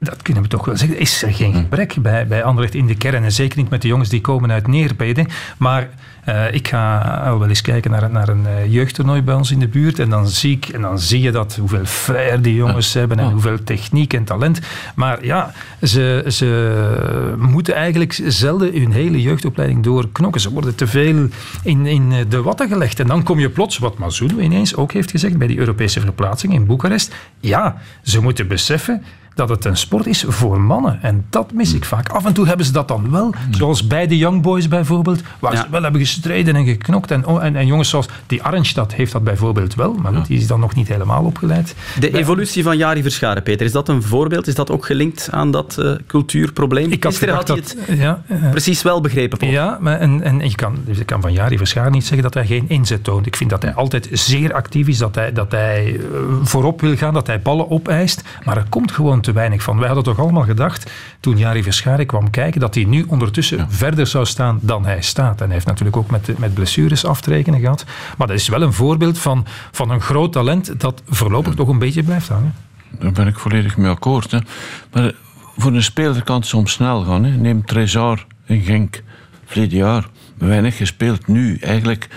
dat kunnen we toch wel zeggen, is er geen gebrek bij, bij Anderlecht in de kern. En zeker niet met de jongens die komen uit Neerpede. Maar eh, ik ga al wel eens kijken naar, naar een eh, jeugdtoernooi bij ons in de buurt. En dan zie, ik, en dan zie je dat, hoeveel flair die jongens hebben en hoeveel techniek en talent. Maar ja, ze, ze moeten eigenlijk zelden hun hele jeugdopleiding doorknokken. Ze worden te veel in, in de watten gelegd. En dan kom je plots, wat Mazoulou ineens ook heeft gezegd bij die Europese verplaatsing in Boekarest. Ja, ze moeten beseffen dat het een sport is voor mannen. En dat mis ik vaak. Af en toe hebben ze dat dan wel. Zoals bij de Young Boys bijvoorbeeld. Waar ze wel hebben gestreden en geknokt. En, oh, en, en jongens zoals die Arnstad heeft dat bijvoorbeeld wel. Maar goed, die is dan nog niet helemaal opgeleid. De evolutie van Jari Verscharen, Peter, is dat een voorbeeld? Is dat ook gelinkt aan dat eh, cultuurprobleem? Ik had je het ja, precies wel begrepen. Paul. Ja, maar en, en je, kan, je kan van Jari Verschaar niet zeggen dat hij geen inzet toont. Ik vind dat hij altijd zeer actief is, dat hij, dat hij eh, voorop wil gaan, dat hij ballen opeist. Maar er komt gewoon te weinig van. Wij hadden toch allemaal gedacht, toen Jari Verschaar kwam kijken, dat hij nu ondertussen verder zou staan dan hij staat. En hij heeft natuurlijk ook met, met blessures af te rekenen gehad. Maar dat is wel een voorbeeld van, van een groot talent dat voorlopig toch een beetje blijft hangen. Daar ben ik volledig mee akkoord. Hè. Maar voor een speler kan het soms snel gaan. Hè. Neem Trezor in Genk, verleden jaar. Weinig gespeeld. Nu eigenlijk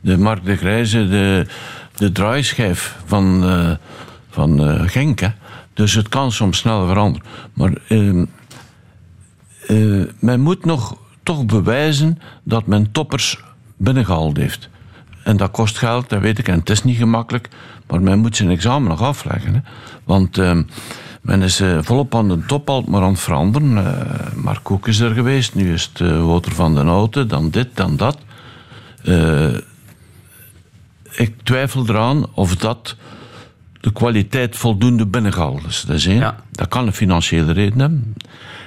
de Mark de Grijze, de, de draaischijf van, eh, van eh, Genk. Hè. Dus het kan soms snel veranderen. Maar ehm, eh, men moet nog toch bewijzen dat men toppers binnengehaald heeft. En dat kost geld, dat weet ik, en het is niet gemakkelijk. Maar men moet zijn examen nog afleggen. Hè. Want ehm, men is eh, volop aan de top al maar aan het veranderen. Eh Mark Koek is er geweest, nu is het Wouter van den Houten, dan dit, dan dat. Ik twijfel eraan of dat de kwaliteit voldoende binnengehaald is. Dat is één. Dat kan een financiële reden hebben.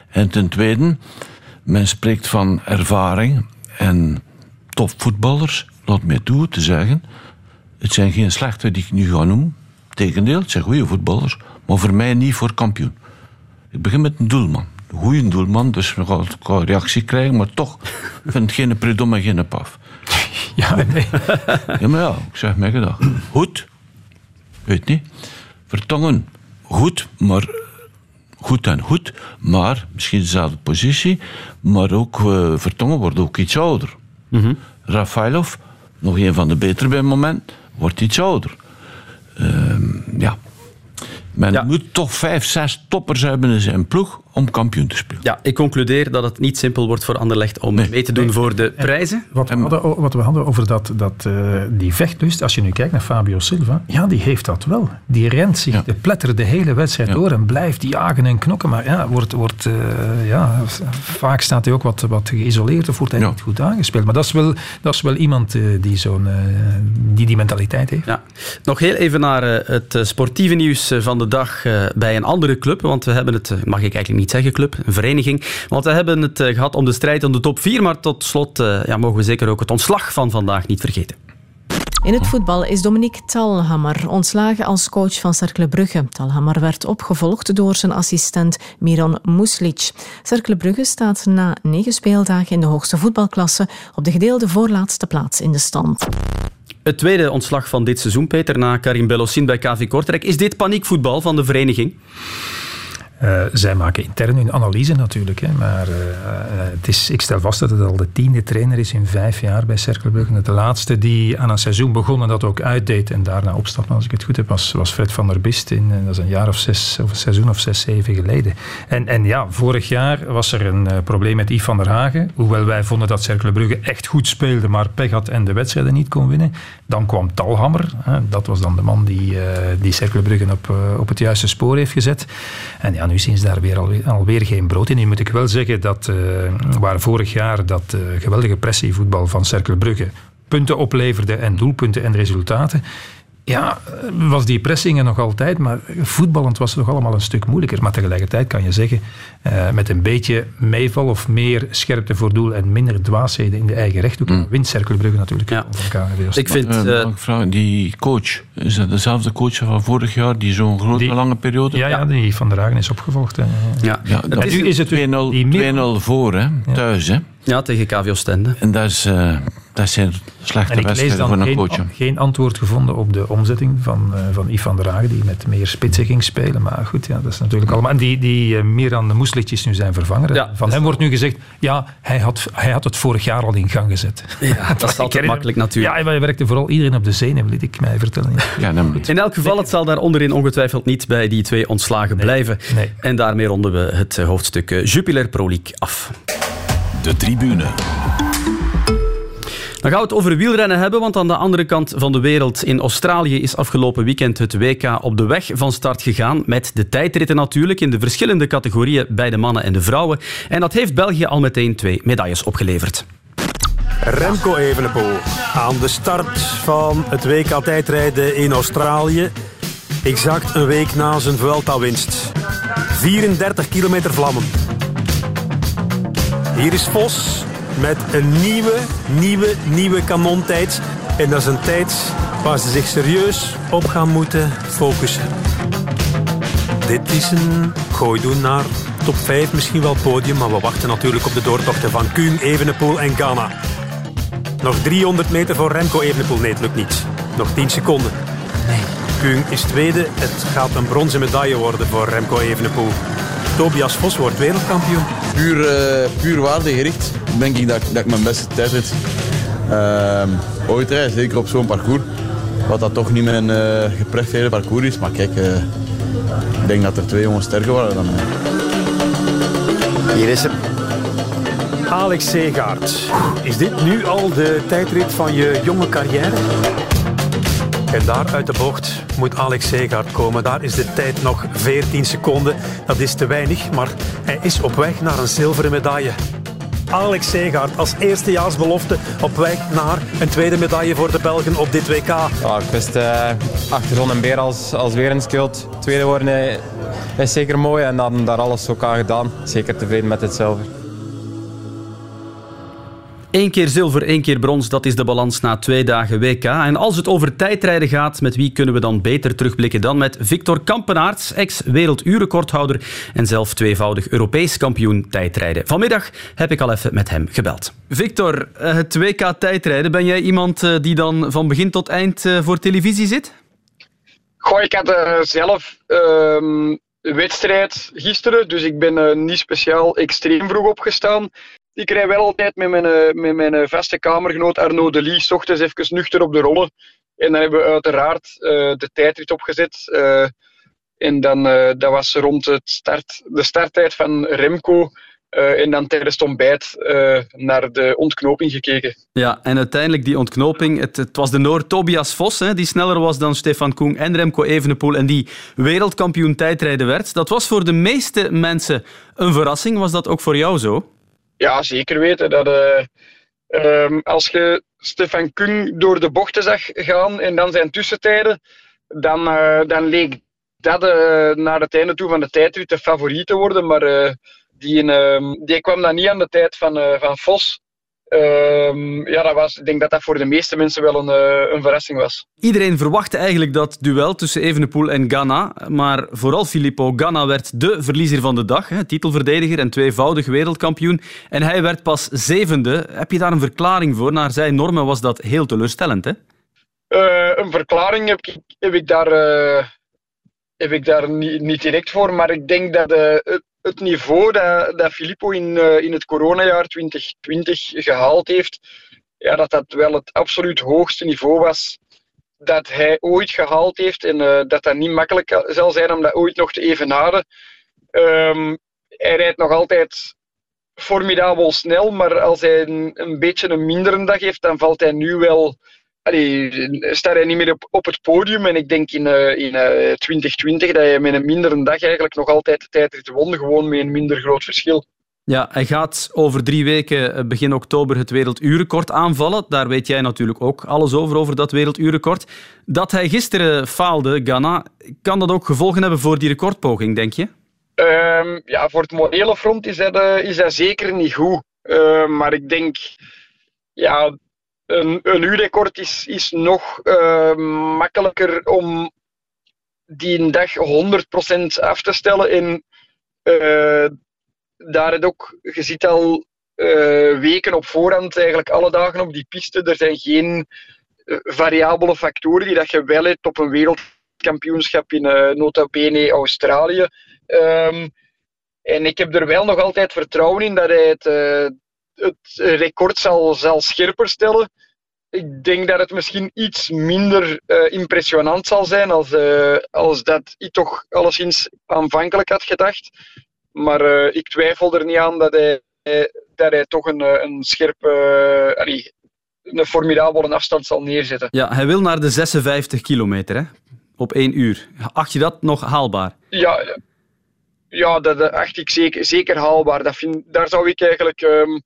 En ten tweede, men spreekt van ervaring en topvoetballers. Laat mij toe te zeggen, het zijn geen slechte die ik nu ga noemen. Tegendeel, het zijn goede voetballers, maar voor mij niet voor kampioen. Ik begin met een doelman. goede doelman, dus we gaan een reactie krijgen, maar toch ik vind het geen predom en geen paf. [laughs] Ja, nee. Ja, maar ja, ik zeg mij gedacht. Goed, weet niet. Vertongen, goed, maar goed en goed, maar misschien dezelfde positie, maar ook eh, Vertongen wordt ook iets ouder. Rafailov, nog een van de betere bij het moment, wordt iets ouder. Ehm, ja. Men moet toch vijf, zes toppers hebben in zijn ploeg om kampioen te spelen. Ja, ik concludeer dat het niet simpel wordt voor Anderlecht om mee te doen voor de prijzen. Wat we hadden, wat we hadden over dat, dat, eh, die vechtlust, als je nu kijkt naar Fabio Silva, ja, die heeft dat wel. Die rent zich, de plettert de hele wedstrijd door en blijft jagen en knokken. Maar ja, wordt, wordt, eh, ja, vaak staat hij ook wat, wat geïsoleerd of wordt hij niet goed aangespeeld. Maar dat is wel, dat is wel iemand eh, die, zo'n, die die mentaliteit heeft. Ja. Nog heel even naar het sportieve nieuws van de dag bij een andere club. Want we hebben het, mag ik eigenlijk niet zeggen club, een vereniging. Want we hebben het gehad om de strijd om de top 4. Maar tot slot ja, mogen we zeker ook het ontslag van vandaag niet vergeten. In het voetbal is Dominique Talhammer ontslagen als coach van Cercle Brugge. Talhammer werd opgevolgd door zijn assistent Miron Muslic. Cercle Brugge staat na negen speeldagen in de hoogste voetbalklasse op de gedeelde voorlaatste plaats in de stand. Het tweede ontslag van dit seizoen, Peter, na Karim Belossin bij KV Kortrijk. Is dit paniekvoetbal van de vereniging? Uh, zij maken intern hun analyse natuurlijk. Hè, maar uh, het is, ik stel vast dat het al de tiende trainer is in vijf jaar bij Cercle Brugge. De laatste die aan een seizoen begon en dat ook uitdeed en daarna opstapte, als ik het goed heb, was, Fred van der Bist. In, dat is een jaar of zes, of een seizoen of zes, zeven geleden. En, en ja, vorig jaar was er een uh, probleem met Yves van der Hagen. Hoewel wij vonden dat Cercle Brugge echt goed speelde, maar pech had en de wedstrijden niet kon winnen. Dan kwam Talhammer. dat was dan de man die, die Cercle Brugge op, op het juiste spoor heeft gezet. En ja, nu sinds daar weer alweer, alweer geen brood in. Nu moet ik wel zeggen dat uh, waar vorig jaar dat uh, geweldige pressievoetbal van Cercle Brugge punten opleverde en doelpunten en resultaten, ja, was die pressing er nog altijd, maar voetballend was het nog allemaal een stuk moeilijker. Maar tegelijkertijd kan je zeggen, uh, met een beetje meeval of meer scherpte voor doel en minder dwaasheden in de eigen rechthoek, mm. wint Cercle Brugge natuurlijk. Ja. Ik vind... Uh, uh, die coach, is dat dezelfde coach van vorig jaar, die zo'n grote, die, lange periode... Ja, ja, die Van der Hagen is opgevolgd. Hè. Ja. Ja, en nu is het 2-0 voor, hè, thuis. Hè. Ja, tegen KV Oostende. En dat is... Dat zijn slechte wedstrijden voor een geen, coach. geen antwoord gevonden op de omzetting van, uh, van Yves van der Hagen, die met meer spitsen ging spelen. Maar goed, ja, dat is natuurlijk allemaal... En die, die uh, Miran de Moeslic is nu zijn vervanger. Ja, van hem wordt nu gezegd, ja, hij had, hij had het vorig jaar al in gang gezet. Ja, dat is [laughs] altijd makkelijk natuurlijk. Ja, hij werkte vooral iedereen op de zenuwen, liet ik mij vertellen. Ja, in elk geval, het zal daar onderin ongetwijfeld niet bij die twee ontslagen nee, blijven. Nee. En daarmee ronden we het hoofdstuk Jupiler Pro League af. De tribune. Dan gaan we het over wielrennen hebben, want aan de andere kant van de wereld in Australië is afgelopen weekend het WK op de weg van start gegaan. Met de tijdritten natuurlijk in de verschillende categorieën bij de mannen en de vrouwen. En dat heeft België al meteen twee medailles opgeleverd. Remco Evenepoel aan de start van het WK tijdrijden in Australië. Exact een week na zijn Vuelta-winst. 34 kilometer vlammen. Hier is Vos met een nieuwe, nieuwe, nieuwe kanontijd. En dat is een tijd waar ze zich serieus op gaan moeten focussen. Dit is een gooi doen naar top 5, misschien wel podium, maar we wachten natuurlijk op de doortochten van Kuhn, Evenepoel en Ghana. Nog 300 meter voor Remco Evenepoel. Nee, het lukt niet. Nog 10 seconden. Nee. Kuhn is tweede. Het gaat een bronzen medaille worden voor Remco Evenepoel. Tobias Vos wordt wereldkampioen. Puur, uh, puur waardegericht denk ik dat, dat ik mijn beste tijdrit uh, ooit rijd. Zeker op zo'n parcours. Wat dat toch niet mijn uh, geprefereerde parcours is. Maar kijk, uh, ik denk dat er twee jongens sterker waren dan mij. Hier is hem. Alex Segaard. Is dit nu al de tijdrit van je jonge carrière? En daar uit de bocht moet Alex Segaard komen. Daar is de tijd nog 14 seconden. Dat is te weinig, maar hij is op weg naar een zilveren medaille. Alex Segaard als eerstejaarsbelofte op weg naar een tweede medaille voor de Belgen op dit WK. Ja, ik wist uh, achter Zon en Beer als, als wereldskild. Tweede worden is zeker mooi en dan daar alles ook aan gedaan. Zeker tevreden met het zilver. Eén keer zilver, één keer brons, dat is de balans na twee dagen WK. En als het over tijdrijden gaat, met wie kunnen we dan beter terugblikken dan met Victor Kampenaerts, ex-werelduurrecordhouder en zelf tweevoudig Europees kampioen tijdrijden. Vanmiddag heb ik al even met hem gebeld. Victor, eh, het WK tijdrijden, ben jij iemand eh, die dan van begin tot eind eh, voor televisie zit? Goh, ik had zelf een wedstrijd gisteren, dus ik ben niet speciaal extreem vroeg opgestaan ik rij wel altijd met mijn, eh, met mijn eh, vaste kamergenoot Arno de Lee, s ochtends even nuchter op de rollen. En dan hebben we uiteraard uh, de tijdrit opgezet. En dan, uh, dat was rond het start, de starttijd van Remco. en dan tijdens het ontbijt naar de ontknoping gekeken. Ja, en uiteindelijk die ontknoping. Het, het was de Noord Tobias Vos, hè, die sneller was dan Stefan Koen en Remco Evenepoel. En die wereldkampioen tijdrijden werd. Dat was voor de meeste mensen een verrassing. Was dat ook voor jou zo? Ja, zeker weten. Dat, uh, um, als je Stefan Kung door de bochten zag gaan en dan zijn tussentijden, dan, uh, dan leek dat uh, naar het einde toe van de tijdrit de favoriet te worden. Maar die, die kwam dan niet aan de tijd van, van Vos. Ehm, ja, dat was, ik denk dat dat voor de meeste mensen wel een, uh, een verrassing was. Iedereen verwachtte eigenlijk dat duel tussen Evenepoel en Ganna. Maar vooral Filippo Ganna werd de verliezer van de dag. Hè, titelverdediger en tweevoudig wereldkampioen. En hij werd pas zevende. Heb je daar een verklaring voor? Naar zijn normen was dat heel teleurstellend, hè? Uh, een verklaring heb ik, heb ik daar, uh, heb ik daar niet, niet, direct voor. Maar ik denk dat het niveau dat, dat Filippo in, uh, in het coronajaar 2020 gehaald heeft, ja, dat dat wel het absoluut hoogste niveau was dat hij ooit gehaald heeft. En uh, dat dat niet makkelijk zal zijn om dat ooit nog te evenaren. Um, hij rijdt nog altijd formidabel snel, maar als hij een, een beetje een mindere dag heeft, dan valt hij nu wel allee, staat hij niet meer op, op het podium. En ik denk in, uh, in uh, 2020 dat je met een mindere dag eigenlijk nog altijd de tijdrit won, gewoon met een minder groot verschil. Ja, hij gaat over drie weken, eh, begin oktober, het werelduurrecord aanvallen. Daar weet jij natuurlijk ook alles over, over dat werelduurrecord. Dat hij gisteren faalde, Ghana, kan dat ook gevolgen hebben voor die recordpoging, denk je? Um, ja, voor het morele front is dat, uh, is dat zeker niet goed. Uh, maar ik denk, ja, een, een uurrecord is, is nog uh, makkelijker om die dag 100% af te stellen. En uh, daar het ook, je ziet al uh, weken op voorhand, eigenlijk alle dagen op die piste. Er zijn geen variabele factoren die dat je wel hebt op een wereldkampioenschap in uh, nota bene Australië. Um, en ik heb er wel nog altijd vertrouwen in dat hij het, het record zal, zal scherper stellen. Ik denk dat het misschien iets minder uh, impressionant zal zijn als, uh, als dat ik toch alleszins aanvankelijk had gedacht. Maar uh, ik twijfel er niet aan dat hij, dat hij toch een, een scherpe, allee, een formidabele afstand zal neerzetten. Ja, hij wil naar de 56 kilometer hè? op één uur. Acht je dat nog haalbaar? Ja, ja dat, acht ik zeker, zeker haalbaar. Dat vind, daar zou ik eigenlijk... Um,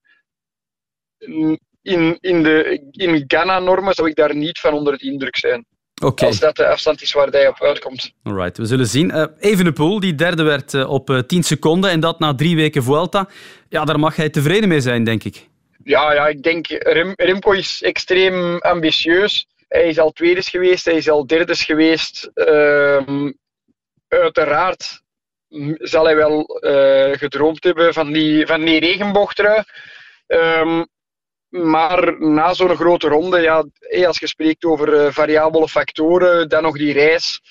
in, in, de, in Ghana-normen zou ik daar niet van onder de indruk zijn. Okay. Als dat de afstand is waar hij op uitkomt. Alright, we zullen zien. Uh, Evenepoel, die derde werd uh, op uh, 10 seconden en dat na drie weken Vuelta. Ja, daar mag hij tevreden mee zijn, denk ik. Ja, ja ik denk Rem, Remco is extreem ambitieus. Hij is al tweede geweest, hij is al derde geweest. Uh, uiteraard zal hij wel gedroomd hebben van die, van die regenboogtrui. Um, maar na zo'n grote ronde, ja, als je spreekt over uh, variabele factoren, dan nog die reis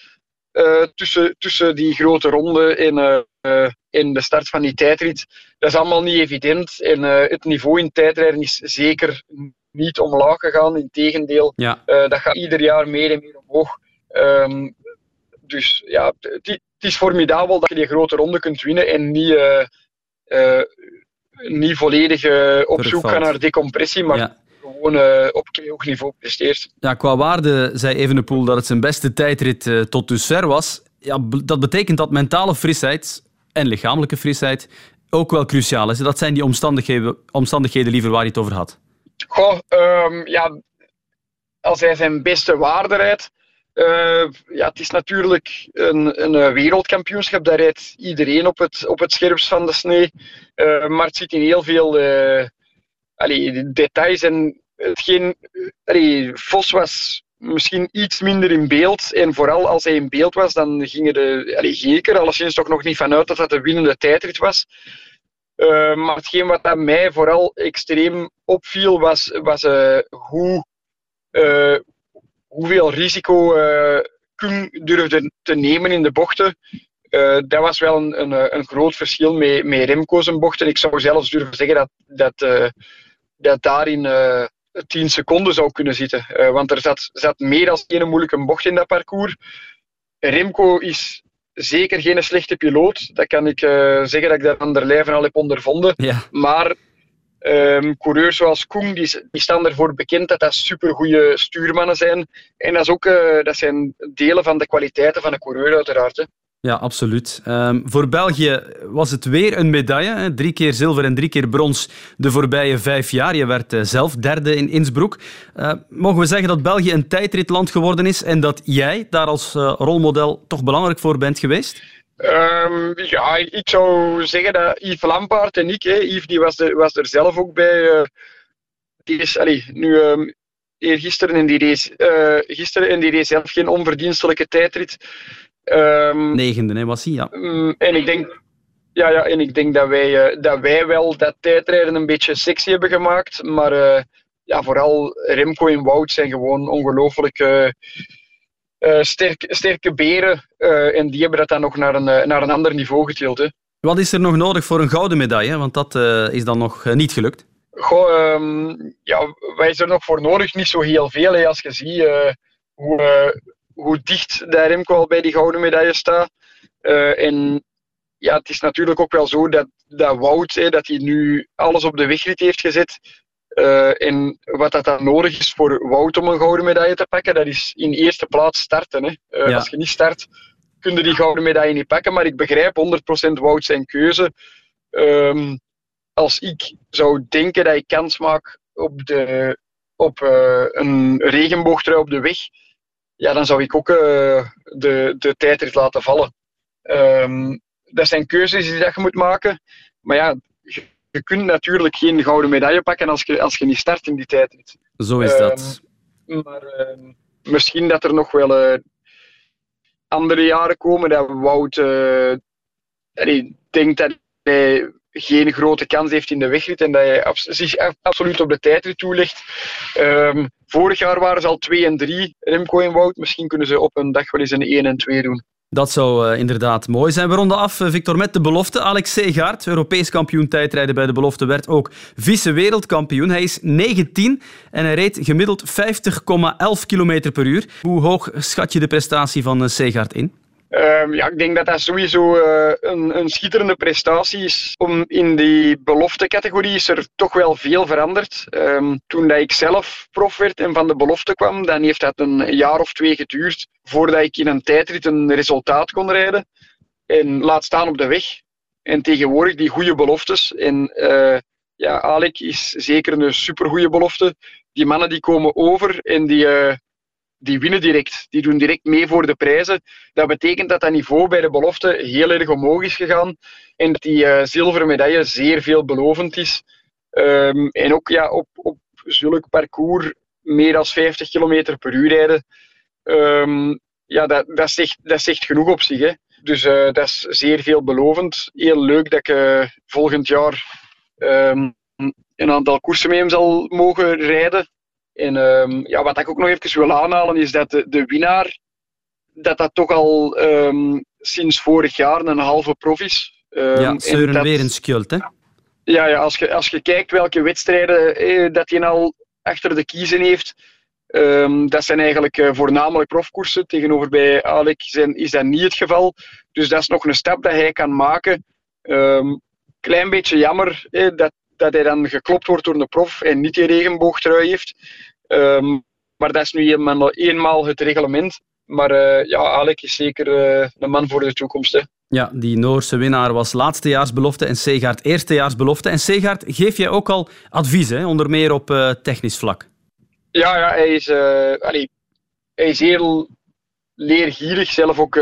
uh, tussen, tussen die grote ronde en, uh, en de start van die tijdrit, dat is allemaal niet evident. En het niveau in tijdrijden is zeker niet omlaag gegaan. Integendeel, ja. dat gaat ieder jaar meer en meer omhoog. Um, dus ja, het is formidabel dat je die grote ronde kunt winnen en niet niet volledig op zoek gaan naar decompressie, maar ja. gewoon uh, op hoog niveau presteert. Ja, qua waarde zei Evenepoel dat het zijn beste tijdrit uh, tot dusver was. Ja, dat betekent dat mentale frisheid en lichamelijke frisheid ook wel cruciaal is. Dat zijn die omstandigheden, omstandigheden liever waar hij het over had. Goh, um, ja, als hij zijn beste waarde rijdt, uh, ja, het is natuurlijk een, een wereldkampioenschap. Daar rijdt iedereen op het, op het scherpst van de snee. Uh, maar het zit in heel veel details en hetgeen... Vos was misschien iets minder in beeld. En vooral als hij in beeld was, dan gingen de, allee, ging ik er alleszins toch nog niet vanuit dat dat de winnende tijdrit was. Maar hetgeen wat aan mij vooral extreem opviel, was, was hoe, hoeveel risico Kung durfde te nemen in de bochten. dat was wel een, een, een groot verschil met, met Remco's bochten. Ik zou zelfs durven zeggen dat, dat, dat daarin 10 seconden zou kunnen zitten. Uh, want er zat, zat meer dan één moeilijke bocht in dat parcours. Remco is zeker geen slechte piloot. Dat kan ik uh, zeggen dat ik dat aan de lijve al heb ondervonden. Ja. Maar um, coureurs zoals Koen, die, die, staan ervoor bekend dat dat supergoeie stuurmannen zijn. En dat, is ook, uh, dat zijn delen van de kwaliteiten van de coureur uiteraard. Ja, absoluut. Um, voor België was het weer een medaille. Hè? Drie keer zilver en drie keer brons de voorbije vijf jaar. Je werd uh, zelf derde in Innsbruck. Uh, mogen we zeggen dat België een tijdritland geworden is en dat jij daar als rolmodel toch belangrijk voor bent geweest? Um, ja, ik zou zeggen dat Yves Lampaard en ik, hè, Yves die was, er, was er zelf ook bij. die is allee, nu um, eergisteren in die race, gisteren in die race zelf geen onverdienstelijke tijdrit. Um, Negende hè, was hij, ja. Um, en ik denk, ja, ja, en ik denk dat, wij, uh, dat wij wel dat tijdrijden een beetje sexy hebben gemaakt. Maar uh, ja, vooral Remco en Wout zijn gewoon ongelooflijk uh, sterk, sterke beren. en die hebben dat dan nog naar een, naar een ander niveau getild. Hè. Wat is er nog nodig voor een gouden medaille? Want dat is dan nog niet gelukt. Goh, um, ja, wat is er nog voor nodig? Niet zo heel veel. Hè, als je ziet hoe hoe dicht de Remco al bij die gouden medaille staat. En ja, het is natuurlijk ook wel zo dat, dat Wout, hè, dat hij nu alles op de wegrit heeft gezet. Uh, en wat dat dan nodig is voor Wout om een gouden medaille te pakken, dat is in eerste plaats starten. Hè. Uh, ja. Als je niet start, kun je die gouden medaille niet pakken. Maar ik begrijp 100% Wout zijn keuze. Um, als ik zou denken dat ik kans maak op, de, op uh, een regenboogtrui op de weg, ja, dan zou ik ook de, de tijdrit laten vallen. Um, dat zijn keuzes die dat je moet maken. Maar ja, je, kunt natuurlijk geen gouden medaille pakken als je, als je niet start in die tijdrit. Zo is dat. Um, maar uh, misschien dat er nog wel uh, andere jaren komen dat Wout ik denk dat hij geen grote kans heeft in de wegrit en dat hij zich absoluut op de tijdrit toelegt. Um, vorig jaar waren ze al 2 en 3, Remco en Wout. Misschien kunnen ze op een dag wel eens een 1 en 2 doen. Dat zou uh, inderdaad mooi zijn. We ronden af, uh, Victor, met de belofte. Alex Segaert, Europees kampioen tijdrijden bij de belofte, werd ook vice-wereldkampioen. Hij is 19 en hij reed gemiddeld 50,11 km per uur. Hoe hoog schat je de prestatie van uh, Segaert in? Um, ja, ik denk dat dat sowieso uh, een, een, schitterende prestatie is. Om in die belofte-categorie is er toch wel veel veranderd. Um, toen dat ik zelf prof werd en van de belofte kwam, dan heeft dat een jaar of twee geduurd voordat ik in een tijdrit een resultaat kon rijden. En laat staan op de weg. En tegenwoordig die goede beloftes. En uh, ja, Alec is zeker een supergoeie belofte. Die mannen die komen over en die... Uh, die winnen direct. Die doen direct mee voor de prijzen. Dat betekent dat dat niveau bij de belofte heel erg omhoog is gegaan. En dat die uh, zilveren medaille zeer veelbelovend is. Um, en ook ja, op, op zulk parcours meer dan 50 km per uur rijden. Um, ja, dat, dat, zegt, dat zegt genoeg op zich. Hè. Dus uh, dat is zeer veelbelovend. Heel leuk dat ik uh, volgend jaar um, een aantal koersen met hem zal mogen rijden. En um, ja, wat ik ook nog even wil aanhalen is dat de, de winnaar, dat dat toch al um, sinds vorig jaar een halve prof is. Um, ja, Søren Werenskjöld, hè? Ja, ja als, je, als je kijkt welke wedstrijden eh, dat hij al achter de kiezen heeft, um, dat zijn eigenlijk uh, voornamelijk profkoersen. Tegenover bij Alec zijn, is dat niet het geval. Dus dat is nog een stap dat hij kan maken. Um, klein beetje jammer eh, dat dat hij dan geklopt wordt door een prof en niet die regenboogtrui heeft. Um, maar dat is nu eenmaal, eenmaal het reglement. Maar uh, ja, Alec is zeker uh, de man voor de toekomst. Hè. Ja, die Noorse winnaar was laatstejaarsbelofte en Segaard eerstejaarsbelofte. En Segaard, geef jij ook al advies, hè? onder meer op uh, technisch vlak? Ja, ja hij, is, allee, hij is heel leergierig. Zelf ook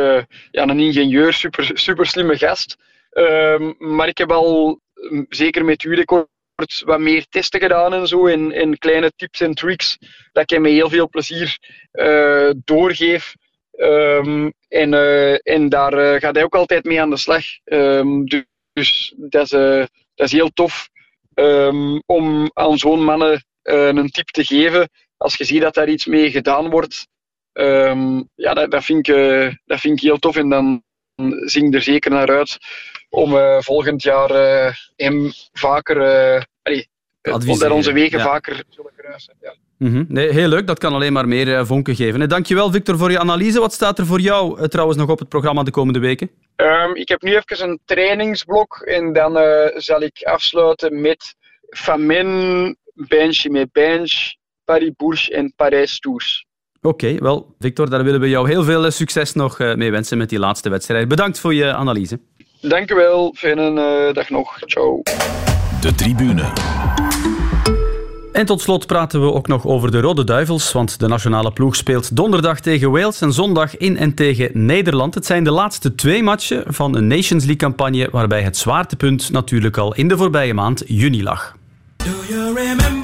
ja, een ingenieur, super, super slimme gast. Um, maar ik heb al zeker met u wordt wat meer testen gedaan en zo. En, kleine tips en tricks dat ik met heel veel plezier uh, doorgeef. Um, en, uh, en daar uh, gaat hij ook altijd mee aan de slag. Um, dus, dus dat, is, dat is heel tof um, om aan zo'n mannen een tip te geven. Als je ziet dat daar iets mee gedaan wordt, ja, dat, dat, vind ik, dat vind ik heel tof. En dan zing ik er zeker naar uit om volgend jaar hem vaker, allee, dat onze wegen ja. vaker zullen kruisen. Ja. Mm nee, heel leuk, dat kan alleen maar meer uh, vonken geven. Dankjewel Victor voor je analyse. Wat staat er voor jou uh, trouwens nog op het programma de komende weken? Um, ik heb nu even een trainingsblok en dan uh, zal ik afsluiten met Famin, Bench met Bench, Paris Bourges en Parijs Tours. Oké, okay, wel Victor, daar willen we jou heel veel succes nog mee wensen met die laatste wedstrijd. Bedankt voor je analyse. Dank u wel, fijne dag nog. Ciao. De tribune. En tot slot praten we ook nog over de Rode Duivels, want de nationale ploeg speelt donderdag tegen Wales en zondag in en tegen Nederland. Het zijn de laatste twee matchen van een Nations League-campagne waarbij het zwaartepunt natuurlijk al in de voorbije maand juni lag. De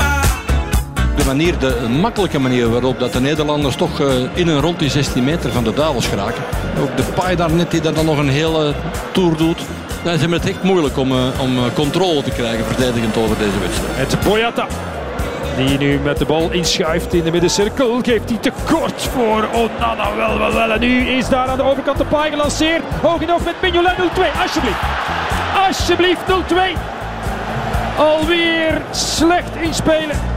manier, de makkelijke manier waarop dat de Nederlanders toch in en rond die 16 meter van de Duivels geraken. Ook de paai daar net die dan nog een hele tour doet. Dan is het echt moeilijk om, om controle te krijgen verdedigend over deze wedstrijd. Het Boyata die nu met de bal inschuift in de middencirkel. Geeft hij tekort voor Onana. Wel, wel, wel. En nu is daar aan de overkant de paai gelanceerd. Hoog genoeg met Mignolet 0-2. Alsjeblieft. Alsjeblieft 0-2. Alweer slecht inspelen.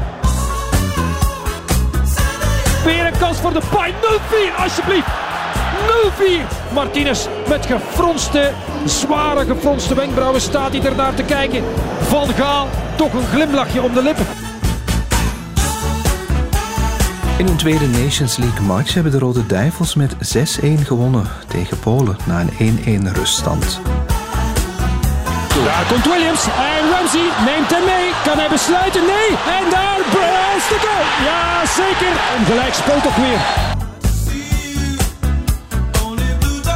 Weer een kans voor de paai. 0-4. Alsjeblieft. 0-4. Martinez met gefronste, zware gefronste wenkbrauwen staat hij ernaar te kijken. Van Gaal, toch een glimlachje om de lippen. In een tweede Nations League match hebben de Rode Duivels met 6-1 gewonnen tegen Polen na een 1-1 ruststand. Daar komt Williams en Ramsey neemt hem mee. Kan hij besluiten? Nee. En daar is de goal. Ja, zeker. Een gelijkspel toch weer.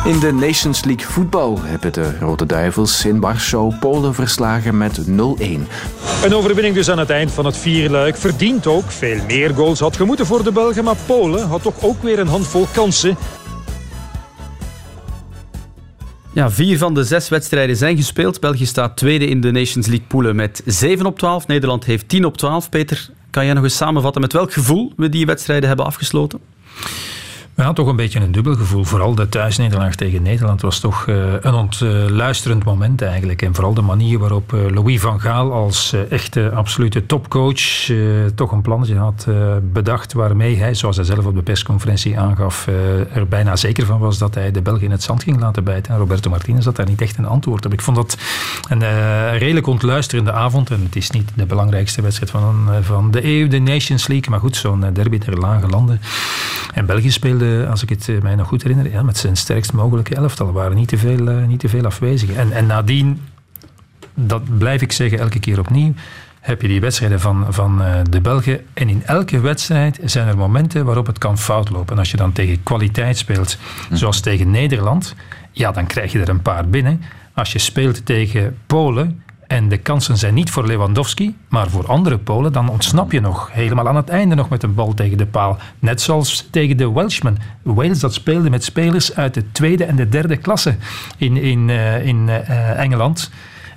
In de Nations League voetbal hebben de Rode Duivels in Warschau Polen verslagen met 0-1. Een overwinning dus aan het eind van het vierluik. Verdient ook. Veel meer goals had gemoeten voor de Belgen, maar Polen had toch ook weer een handvol kansen. Ja, vier van de zes wedstrijden zijn gespeeld. België staat tweede in de Nations League poelen met 7 op 12. Nederland heeft 10 op 12. Peter, kan jij nog eens samenvatten met welk gevoel we die wedstrijden hebben afgesloten? Ja, toch een beetje een dubbel gevoel. Vooral de thuisnederlaag tegen Nederland was toch uh, een ontluisterend moment eigenlijk. En vooral de manier waarop uh, Louis van Gaal als uh, echte absolute topcoach toch een plannetje had bedacht waarmee hij, zoals hij zelf op de persconferentie aangaf, er bijna zeker van was dat hij de Belgen in het zand ging laten bijten. En Roberto Martinez had daar niet echt een antwoord op. Ik vond dat een redelijk ontluisterende avond. En het is niet de belangrijkste wedstrijd van, van de EU, de Nations League. Maar goed, zo'n derby der lage landen. En België speelde als ik het eh, mij nog goed herinner, ja, met zijn sterkst mogelijke elftal. Er waren niet te veel, uh, niet te veel afwezigen. En, en nadien, dat blijf ik zeggen elke keer opnieuw, heb je die wedstrijden van, van uh, de Belgen. En in elke wedstrijd zijn er momenten waarop het kan fout lopen. En als je dan tegen kwaliteit speelt, zoals tegen Nederland, ja, dan krijg je er een paar binnen. Als je speelt tegen Polen, en de kansen zijn niet voor Lewandowski, maar voor andere Polen, dan ontsnap je nog helemaal aan het einde nog met een bal tegen de paal. Net zoals tegen de Welshmen. Wales dat speelde met spelers uit de tweede en de derde klasse in, in, uh, in uh, Engeland.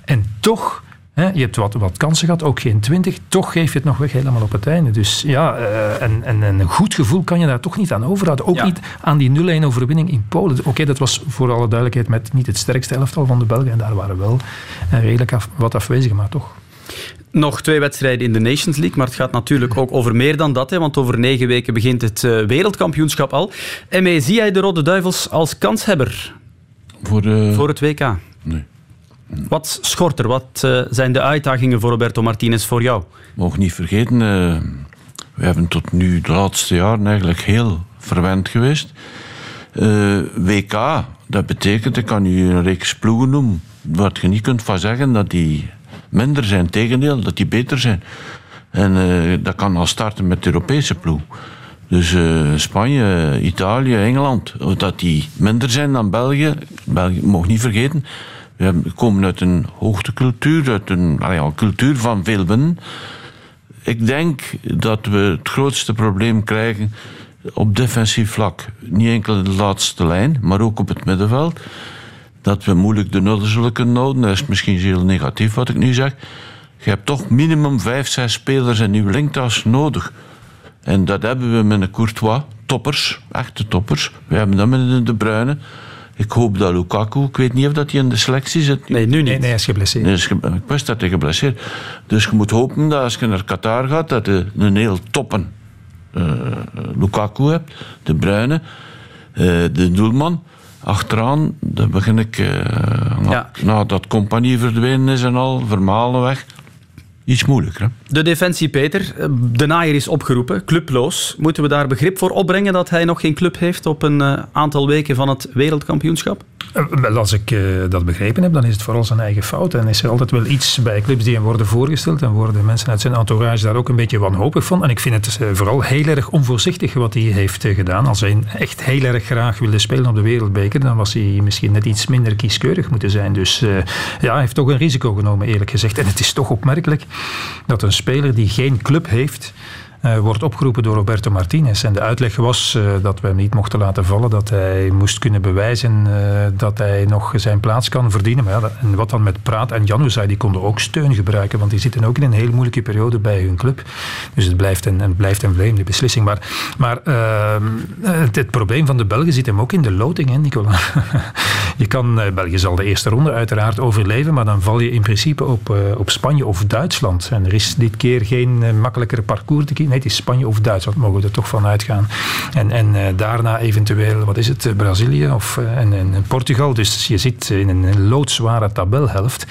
En toch je hebt wat, wat kansen gehad, ook geen 20. Toch geef je het nog weg helemaal op het einde. Dus ja, uh, en, en, een goed gevoel kan je daar toch niet aan overhouden. Ook ja. niet aan die 0-1 overwinning in Polen. Oké, okay, dat was voor alle duidelijkheid met niet het sterkste elftal van de Belgen. En daar waren wel uh, redelijk af, wat afwezigen, maar toch. Nog twee wedstrijden in de Nations League, maar het gaat natuurlijk ook over meer dan dat. Hè, want over negen weken begint het uh, wereldkampioenschap al. En mee zie jij de Rode Duivels als kanshebber voor, de... voor het WK? Nee. Wat schort er? Wat uh, zijn de uitdagingen voor Roberto Martinez voor jou? Mogen niet vergeten, uh, we hebben tot nu de laatste jaren eigenlijk heel verwend geweest. Uh, WK, dat betekent, ik kan u een reeks ploegen noemen, wat je niet kunt van zeggen dat die minder zijn, tegendeel, dat die beter zijn. En dat kan al starten met de Europese ploeg. Dus Spanje, Italië, Engeland, dat die minder zijn dan België, België mag niet vergeten, We komen uit een hoogtecultuur, uit een, een cultuur van winnen. Ik denk dat we het grootste probleem krijgen op defensief vlak. Niet enkel de laatste lijn, maar ook op het middenveld. Dat we moeilijk de nul zullen kunnen. Dat is misschien heel negatief wat ik nu zeg. Je hebt toch minimum vijf, zes spelers in uw linktas nodig. En dat hebben we met een Courtois, toppers, echte toppers. We hebben dat met De Bruyne. Ik hoop dat Lukaku, ik weet niet of dat hij in de selectie zit. Nee, nu niet. Nee, nee, hij is geblesseerd. Nee, is ge- ik wist dat hij geblesseerd Dus je moet hopen dat als je naar Qatar gaat, dat je een heel toppen eh, Lukaku hebt, De Bruyne, eh, de doelman. Achteraan, dan begin ik, eh na, Ja. nadat compagnie verdwenen is en al, vermalen weg. Iets moeilijker, hè? De defensie, Peter. Eh, De naaier is opgeroepen, clubloos. Moeten we daar begrip voor opbrengen dat hij nog geen club heeft op een eh, aantal weken van het wereldkampioenschap? Eh, Wel, als ik dat begrepen heb, dan is het vooral zijn eigen fout. En is er altijd wel iets bij clubs die hem worden voorgesteld. En worden mensen uit zijn entourage daar ook een beetje wanhopig van. En ik vind het vooral heel erg onvoorzichtig wat hij heeft gedaan. Als hij echt heel erg graag wilde spelen op de Wereldbeker, dan was hij misschien net iets minder kieskeurig moeten zijn. Dus ja, hij heeft toch een risico genomen, eerlijk gezegd. En het is toch opmerkelijk dat een speler die geen club heeft. Eh, wordt opgeroepen door Roberto Martinez. En de uitleg was eh, dat we hem niet mochten laten vallen, dat hij moest kunnen bewijzen eh, dat hij nog zijn plaats kan verdienen. Maar ja, en wat dan met Praat en Januzaj, die konden ook steun gebruiken, want die zitten ook in een heel moeilijke periode bij hun club. Dus het blijft een, het blijft een vreemde beslissing. Maar, maar ehm, het, probleem van de Belgen zit hem ook in de loting, hè, Nicola. [laughs] Je kan, België zal de eerste ronde uiteraard overleven, maar dan val je in principe op, op Spanje of Duitsland. En er is dit keer geen makkelijkere parcours te kiezen. Nee, het is Spanje of Duitsland, mogen we er toch van uitgaan. En, en eh, daarna eventueel, wat is het, eh, Brazilië of, eh, en, en Portugal. Dus je zit in een loodzware tabelhelft.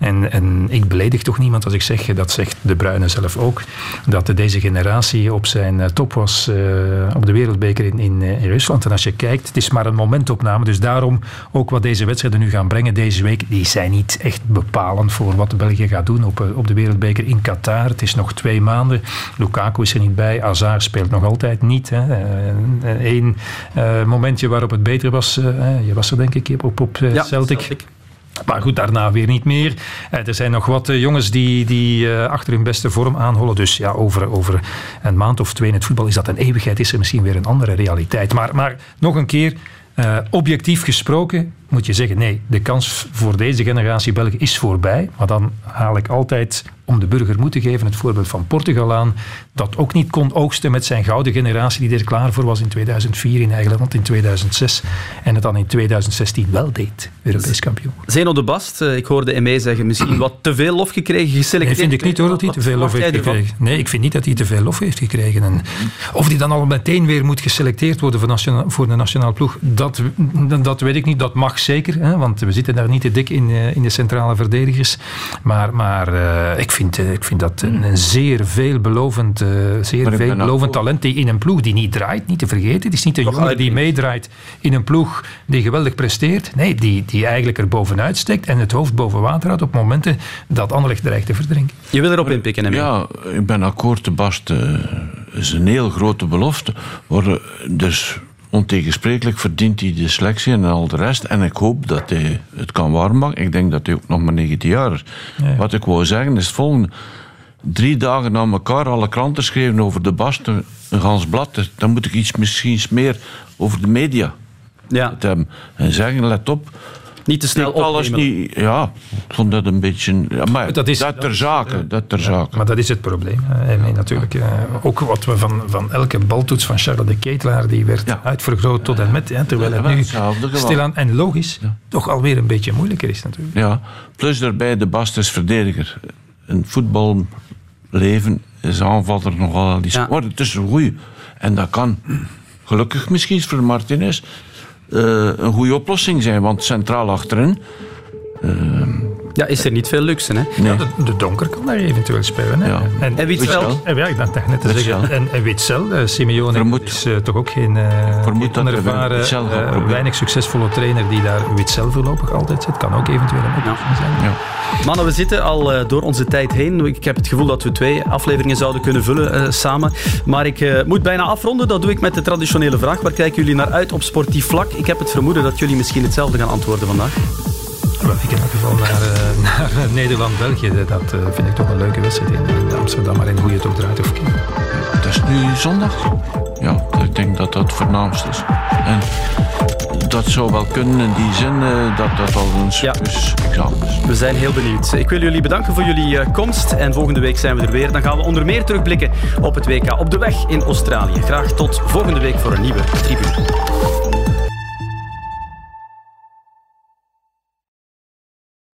En, en ik beledig toch niemand als ik zeg, dat zegt De Bruyne zelf ook, dat deze generatie op zijn top was op de wereldbeker in, in, in Rusland. En als je kijkt, het is maar een momentopname. Dus daarom ook wat deze wedstrijden nu gaan brengen deze week, die zijn niet echt bepalend voor wat België gaat doen op, op de wereldbeker in Qatar. Het is nog twee maanden. Lukaku is er niet bij. Hazard speelt nog altijd niet. Eén momentje waarop het beter was, eh, je was er denk ik op, op eh, Ja, Celtic. Celtic. Maar goed, daarna weer niet meer. Eh, er zijn nog wat eh, jongens die, die eh, achter hun beste vorm aanhollen. Dus ja, over, over een maand of twee in het voetbal is dat een eeuwigheid. Is er misschien weer een andere realiteit. Maar, maar nog een keer, eh, objectief gesproken moet je zeggen... nee, de kans voor deze generatie Belgen is voorbij. Maar dan haal ik altijd, om de burger moed te geven... het voorbeeld van Portugal aan. Dat ook niet kon oogsten met zijn gouden generatie... die er klaar voor was in 2004 in eigen land, in 2006. En het dan in 2016 wel deed. Europees kampioen. Zeno de Bast, eh, ik hoorde Eme zeggen, misschien wat te veel lof gekregen, Nee, geselecteerd. vind ik niet hoor dat hij te veel lof heeft gekregen. Nee, ik vind niet dat hij te veel lof heeft gekregen. En of die dan al meteen weer moet geselecteerd worden voor, nationaal, voor de nationale ploeg, dat, dat weet ik niet. Dat mag zeker, hè, want we zitten daar niet te dik in, eh, in de centrale verdedigers. Maar, maar eh, ik, vind, eh, ik vind dat een, een zeer veelbelovend, eh, zeer veelbelovend talent die in een ploeg die niet draait, niet te vergeten. Het is niet een Toch jongen die meedraait in een ploeg die geweldig presteert. Nee, die, die eigenlijk er bovenuit steekt en het hoofd boven water houdt op momenten dat Anderlecht dreigt te verdrinken. Je wil erop inpikken, Eme. Ja, ik ben akkoord. De Bast eh, is een heel grote belofte. Worden, dus ontegensprekelijk verdient hij de selectie en al de rest. En ik hoop dat hij het kan waarmaken. Ik denk dat hij ook nog maar 19 jaar is. Wat ik wou zeggen is het volgende. Drie dagen na elkaar alle kranten schreven over de Bast, een gans blad. Dan moet ik iets misschien meer over de media Ja. hebben. En zeggen, let op. Niet te snel alles niet. Ja, ik vond dat een beetje. Ja, maar Dat dat, is- ter zake. Dat ter zake. Maar dat is het probleem. En natuurlijk, eh, ook wat we van, van elke baltoets van Charles de Ketelaar, die werd Ja. uitvergroot tot en met. Hè, terwijl Ja, het nu stilaan en logisch toch alweer een beetje moeilijker is natuurlijk. Ja, plus daarbij de Bast is verdediger. Een voetballeven is aanvaller nogal iets. Ja. Maar het is een goeie. En dat kan, gelukkig misschien voor Martinez, een goede oplossing zijn. Want centraal achterin, Ja, is er niet veel luxe, hè? nee. De, de Donker kan daar eventueel spelen. Hè. Ja. En, En Witzel. En ja, ik dacht net te Witzel. zeggen. En, en Witzel, eh, Simeone Vermoed. is eh, toch ook geen, eh onervaren, eh, weinig succesvolle trainer die daar Witzel voorlopig altijd zit. Kan ook eventueel een oplossing zijn. Ja. Mannen, we zitten al eh, door onze tijd heen. Ik heb het gevoel dat we twee afleveringen zouden kunnen vullen eh, samen. Maar ik eh, moet bijna afronden. Dat doe ik met de traditionele vraag. Waar kijken jullie naar uit op sportief vlak? Ik heb het vermoeden dat jullie misschien hetzelfde gaan antwoorden vandaag. Ik in elk geval naar, uh, [laughs] naar Nederland-België. Dat uh, vind ik toch een leuke wedstrijd in, in Amsterdam, maar in hoe je het ook draait of keert. Het is nu zondag. Ja, ik denk dat dat het voornaamste is. En dat zou wel kunnen in die zin uh, dat dat al een serieus ja. examen is. We zijn heel benieuwd. Ik wil jullie bedanken voor jullie uh, komst. En volgende week zijn we er weer. Dan gaan we onder meer terugblikken op het WK op de weg in Australië. Graag tot volgende week voor een nieuwe tribune.